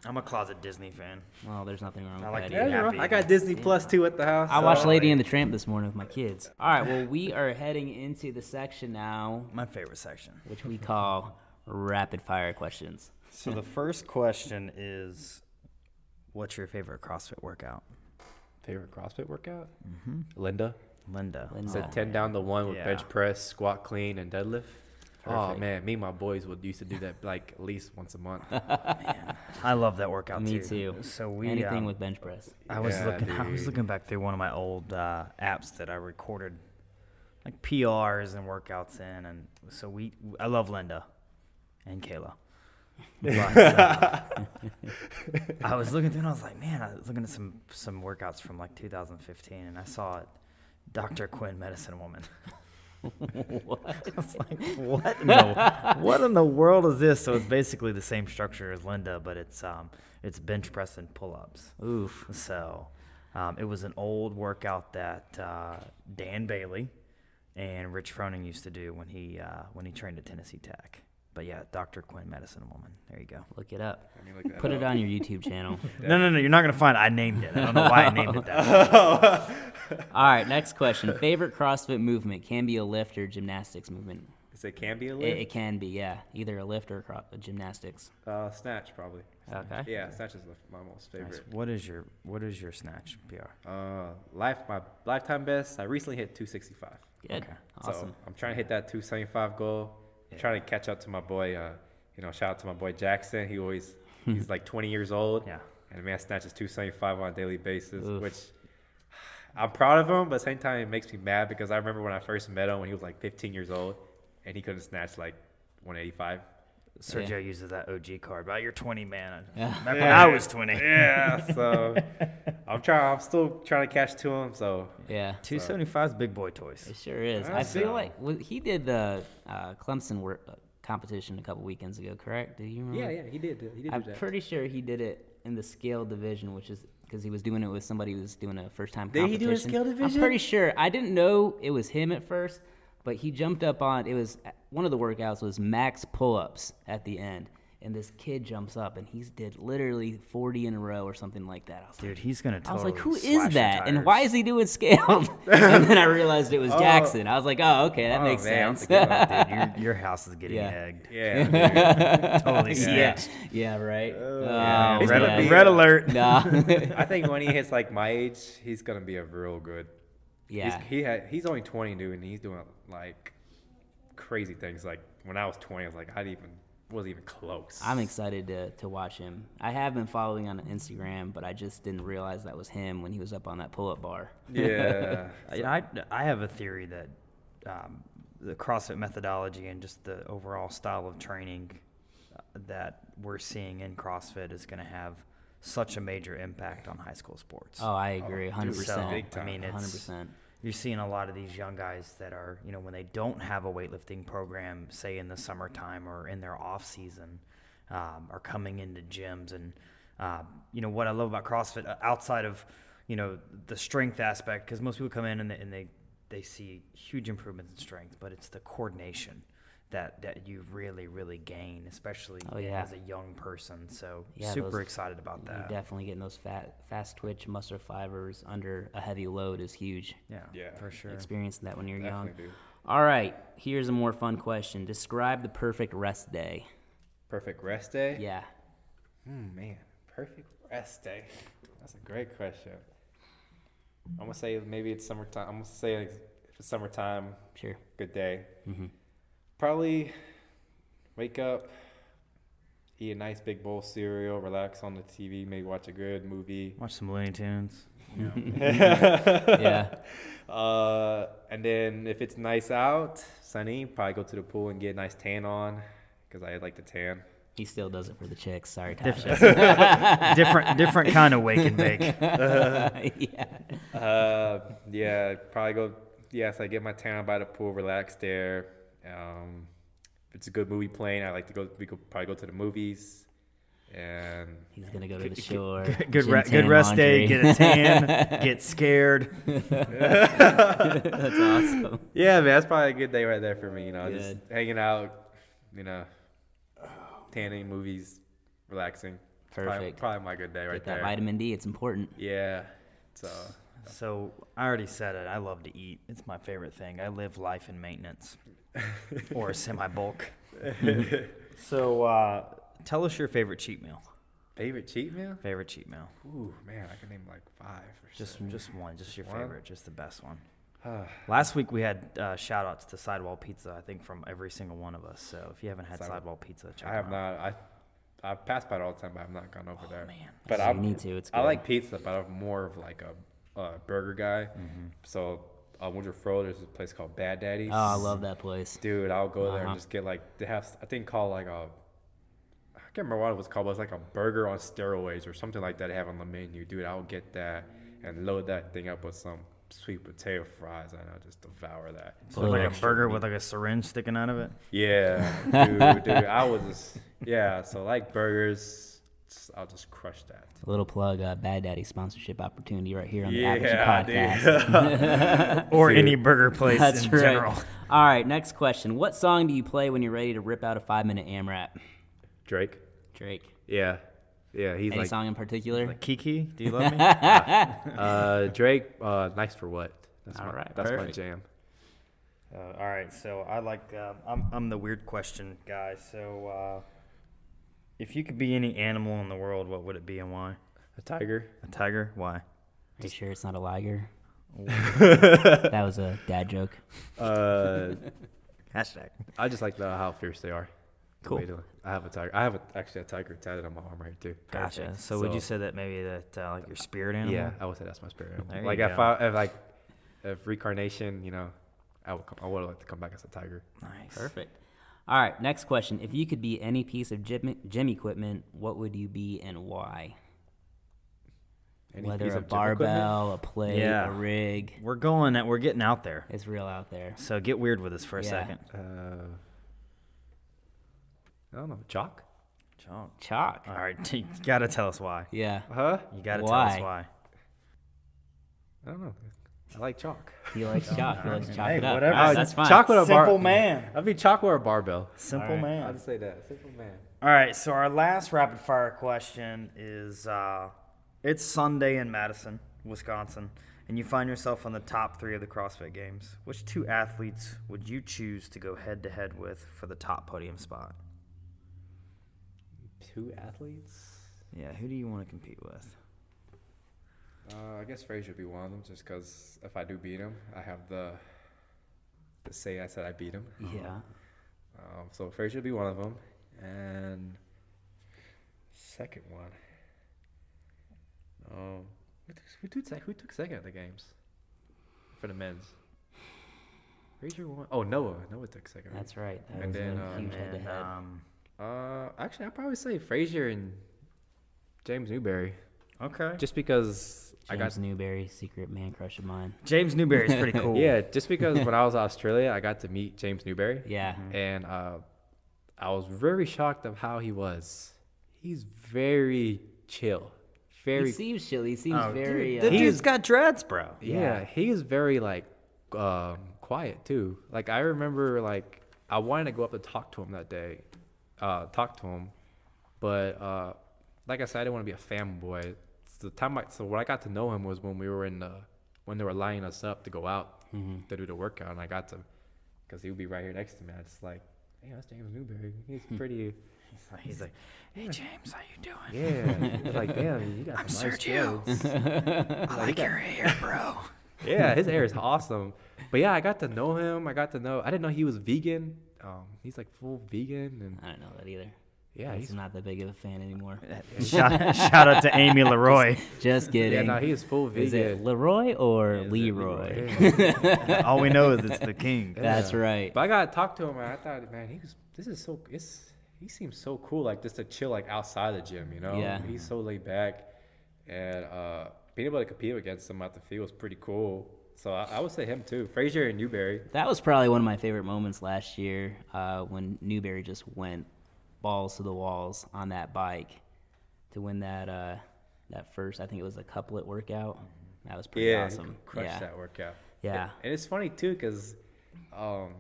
I'm a closet Disney fan. Well, there's nothing wrong I with like that to either. Yeah, happy. I got Disney Plus too at the house. I so, watched Lady and the Tramp this morning with my kids. All right, well, we are heading into the section now, My favorite section. which we call rapid fire questions. So the first question is, what's your favorite CrossFit workout? Favorite CrossFit workout? Mm-hmm. Linda. Linda. Linda. Said 10 down to 1 with Yeah. bench press, squat clean, and deadlift. Oh, man. Me and my boys would used to do that like at least once a month. I love that workout Me too. too. So we Anything um, with bench press. I was Yeah, looking. I was looking back through one of my old uh, apps that I recorded, like PRs and workouts in, and so we. I love Linda, and Kayla. But, uh, I was looking through and I was like, man, I was looking at some some workouts from like 2015, and I saw it, Dr. Quinn, Medicine Woman. what? I was like, what in the what in the world is this? So it's basically the same structure as Linda, but it's um it's bench press and pull ups. Oof. So um, it was an old workout that uh, Dan Bailey and Rich Froning used to do when he uh, when he trained at Tennessee Tech. But yeah, Dr. Quinn, Medicine Woman. There you go. Look it up. Let me look that Put it on your YouTube channel. No, no, no. You're not gonna find. It. I named it. I don't know why I named it that. All right, next question. Favorite CrossFit movement can be a lift or gymnastics movement. Is it can be a lift? it can be, yeah, either a lift or cro- gymnastics. uh, snatch, probably. Okay. Yeah, snatch is my most Nice. favorite. What is your What is your snatch PR? Uh, life, my lifetime best. I recently hit 265. Good. Okay. Awesome. So I'm trying to hit that 275 goal. I'm trying to catch up to my boy. Uh, you know, shout out to my boy Jackson. He always he's like 20 years old. Yeah. And the man snatches 275 on a daily basis, Oof. which I'm proud of him. But at the same time, it makes me mad because I remember when I first met him when he was like 15 years old, and he couldn't snatch like 185. Sergio uses that OG card. But you're 20, man. Yeah. Back when I was 20. Yeah. So I'm trying. I'm still trying to catch to him. So Yeah, 275 is big boy toys. it sure is. I feel like well, he did the uh, Clemson work, uh, competition a couple weekends ago, correct? Do you remember? yeah, yeah, he did. He did I'm that. pretty sure he did it in the scale division, which is because he was doing it with somebody who was doing a first time Did he do a scale division? I'm pretty sure. I didn't know it was him at first, but he jumped up on it was one of the workouts was max pull ups at the end, and this kid jumps up and he's did literally 40 in a row or something like that. I was Dude, like, he's gonna. I was like, totally who slash is your that? And why is he doing scaled? and then I realized it was oh. Jackson. I was like, oh, okay, that Oh, makes man, sense. that's a one, your, your house is getting Yeah. egged. Yeah. Totally yeah, yeah, right. Oh, um, yeah, Oh, He's red, gonna man. be- red alert. Nah. I think when he hits like my age, he's gonna be a real good. Yeah. He's, he had he's only 20, dude, and he's doing like crazy things. Like when I was 20, I was like, I didn't even wasn't even close. I'm excited to, to watch him. I have been following on Instagram, but I just didn't realize that was him when he was up on that pull up bar. Yeah. I, I, I have a theory that um, the CrossFit methodology and just the overall style of training uh, that we're seeing in CrossFit is going to have such a major impact on high school sports. Oh, I agree, hundred percent. big. I mean, it's, hundred percent. you're seeing a lot of these young guys that are, you know, when they don't have a weightlifting program, say in the summertime or in their off season, um, are coming into gyms. And, um, you know, what I love about CrossFit uh, outside of, you know, the strength aspect, because most people come in and they, and they, they see huge improvements in strength, but it's the coordination that, that you really, really gain, especially Oh, yeah. as a young person. So Yeah, super those- excited about You're that. definitely getting those fat, fast twitch muscle fibers under a heavy load is huge. Yeah, Yeah. for sure. Experiencing that when you're young. Do. All right, here's a more fun question. Describe the perfect rest day. Perfect rest day. Yeah. Hmm, man, perfect rest day. That's a great question. I'm gonna say maybe it's summertime. I'm gonna say if it's summertime, Sure. good day. Mhm. Probably wake up, eat a nice big bowl of cereal, relax on the TV, maybe watch a good movie. Watch some Looney Tunes. Yeah. Uh, and then if it's nice out, sunny, probably go to the pool and get a nice tan on, because I like to tan. He still does it for the chicks. Sorry, Tasha. different different kind of wake and bake. yeah. Uh, yeah, probably go. Yes, I get my tan by the pool, relax there. Um, if it's a good movie playing, I like to go. We could probably go to the movies, and He's gonna go to the shore. Good gym re- good rest day. Get a tan. get scared. That's awesome. yeah, man, that's probably a good day right there for me. You know, just hanging out, you know, tanning, movies, relaxing. Probably, Perfect. probably my good day right Get that there. vitamin D. It's important. Yeah. So So I already said it. I love to eat. It's my favorite thing. I live life in maintenance or semi bulk. so uh, tell us your favorite cheat meal. favorite cheat meal? Favorite cheat meal. Ooh, man, I can name like five. Or Just six. just one. Just your One? favorite. Just the best one. Last week we had uh, shout outs to Sidewall Pizza. I think from every single one of us. So if you haven't had Sidewall- Sidewall Pizza, check out I have out. not. I I pass by it all the time, but I've not gone over there. Oh, man. But You I need to, it's I like pizza, but I'm more of like a, a burger guy. Mm-hmm. So uh, Winterfro, there's a place called Bad Daddy's. Oh, I love that place. Dude, I'll go there Uh-huh. and just get like they have I think called like a I can't remember what it was called, but it's like a burger on steroids or something like that they have on the menu. Dude, I'll get that and load that thing up with some sweet potato fries and I'll just devour that. So like a Extra burger with like a syringe sticking out of it. Yeah, dude, dude, I was just yeah. So like burgers, just- I'll just crush that. A little plug, uh, Bad Daddy sponsorship opportunity right here on the Yeah, Average dude. Podcast. Or Dude. any burger place That's in right. general. All right, next question. What song do you play when you're ready to rip out a five minute AMRAP? Drake. Drake. Yeah, yeah. He's Any like song in particular? Like Kiki, do you love me? uh, Drake. Uh, nice for what? That's All my, right, That's perfect. my jam. Uh, all right, so I like um, I'm I'm the weird question guy. So uh, if you could be any animal in the world, what would it be and why? A tiger. A tiger? Why? Are you sure it's not a liger? that was a dad joke. Uh, Hashtag. I just like the how fierce they are. The Cool. way to- I have a tiger. I have a, actually a tiger tatted on my arm right too. Gotcha. Perfect. So, would you say that maybe that uh, like your spirit animal? Yeah, I would say that's my spirit. animal. You like if go. I if like if reincarnation, you know, I would come, I would like to come back as a tiger. Nice. Perfect. All right, next question. If you could be any piece of gym, gym equipment, what would you be and why? Any Whether piece a of gym equipment? barbell, a plate, Yeah. a rig. We're going. At, we're getting out there. It's real out there. So get weird with us for a Yeah. second. Uh, I don't know. Chalk. Chalk. Chalk. All right, you gotta tell us why. Yeah. Huh? You gotta tell us why. I don't know. I like chalk. He likes chalk. He likes chalk Hey, it up. whatever. All right, that's fine. Chocolate or bar- Simple man. I'd be chocolate or barbell. Simple All right. man. I'd say that. Simple man. All right, so our last rapid fire question is uh, it's Sunday in Madison, Wisconsin, and you find yourself on the top three of the CrossFit Games. Which two athletes would you choose to go head to head with for the top podium spot? Two athletes. Yeah, who do you want to compete with? Uh, I guess Fraser would be one of them, just because if I do beat him, I have the to say I said I beat him. Yeah. Um, so Fraser would be one of them, and second one. Um, who took, who took, sec- who took second at the games for the men's? Fraser won. Oh, Noah. Noah took second. right? That's right. That And was then, a uh, huge And head-to-head. um, Uh, actually, I'd probably say Fraser and James Newbury, okay. just because I got James Newbury, secret man crush of mine. James Newbury's pretty cool. Yeah, just because when I was in Australia, I got to meet James Newbury, Yeah. and uh, I was very shocked of how he was. He's very chill, very He seems chill. He seems Oh, very. dude, the uh, dude's got dreads, bro. yeah. Yeah. He is very like um, quiet too. Like I remember, like I wanted to go up to talk to him that day, uh, talk to him, but uh, like I said, I didn't want to be a fanboy. The time I so when I got to know him was when we were in the when they were lining us up to go out mhm. to do the workout, and I got to because he would be right here next to me. I just like, hey, that's James Newbury. He's pretty. He's like, he's like, hey James, how you doing? Yeah, was like damn, you got I'm some nice dreads. I like your hair, bro. yeah, his hair is awesome. But yeah, I got to know him. I got to know. I didn't know he was vegan. Um, he's like full vegan, and I don't know that either. Yeah, he's he's not that big of a fan anymore. shout, shout out to Amy Leroy. Just kidding. yeah, no, he is full video. Is it. Leroy or Yeah, is it Leroy? All we know is it's the king. That's Yeah. right. But I got to talk to him, and I thought, man, he was. This is so. It's. He seems so cool, like just to chill, like outside the gym. You know. Yeah. He's so laid back, and uh, being able to compete against him at the field was pretty cool. So I, I would say him too. Fraser and Newbury. That was probably one of my favorite moments last year uh, when Newbury just went balls to the walls on that bike to win that uh, that first. I think it was a couplet workout. That was pretty yeah, awesome. crushed yeah, that workout. yeah. And it's funny too, cause um,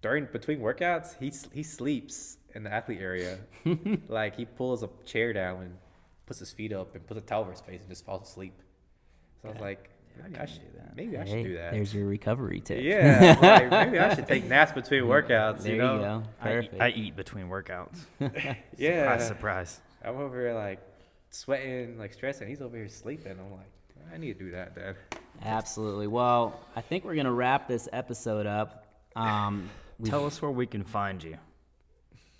during between workouts, he he sleeps in the athlete area. like he pulls a chair down and puts his feet up and puts a towel over his face and just falls asleep. So I was like, maybe I should do that. Maybe I should do that. There's your recovery tip. Yeah, like, maybe I should take naps between workouts. there you you, know? go. I, eat- Perfect. I eat between workouts. Yeah, Surprise, surprise. I'm over here like sweating, like stressing. He's over here sleeping. I'm like, I need to do that, Dad. Absolutely. Well, I think we're gonna wrap this episode up. Um, Tell us where we can find you.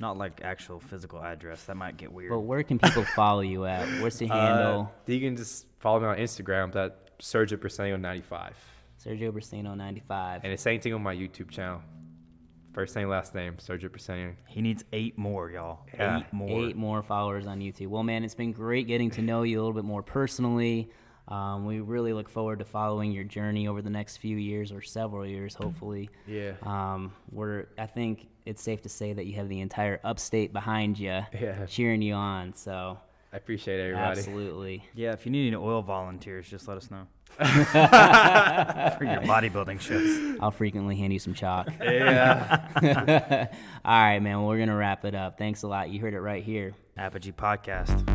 Not like actual physical address. That might get weird. but where can people follow you at? What's the handle? Uh, you can just follow me on Instagram. That Sergio Persenio 95, Sergio Brasino 95. and the same thing on my YouTube channel. First name, last name, Sergio Persenio. he needs eight more, y'all. Yeah. Eight more. Eight more followers on YouTube. Well, man, it's been great getting to know you a little bit more personally. Um, we really look forward to following your journey over the next few years or several years, hopefully. Yeah. Um, we're, I think it's safe to say that you have the entire upstate behind you, Yeah. cheering you on. So, I appreciate everybody. absolutely. Yeah, if you need any oil volunteers, just let us know. For your bodybuilding shows. I'll frequently hand you some chalk. Yeah. All right, man. Well, we're gonna wrap it up. Thanks a lot. You heard it right here. Apogee Podcast.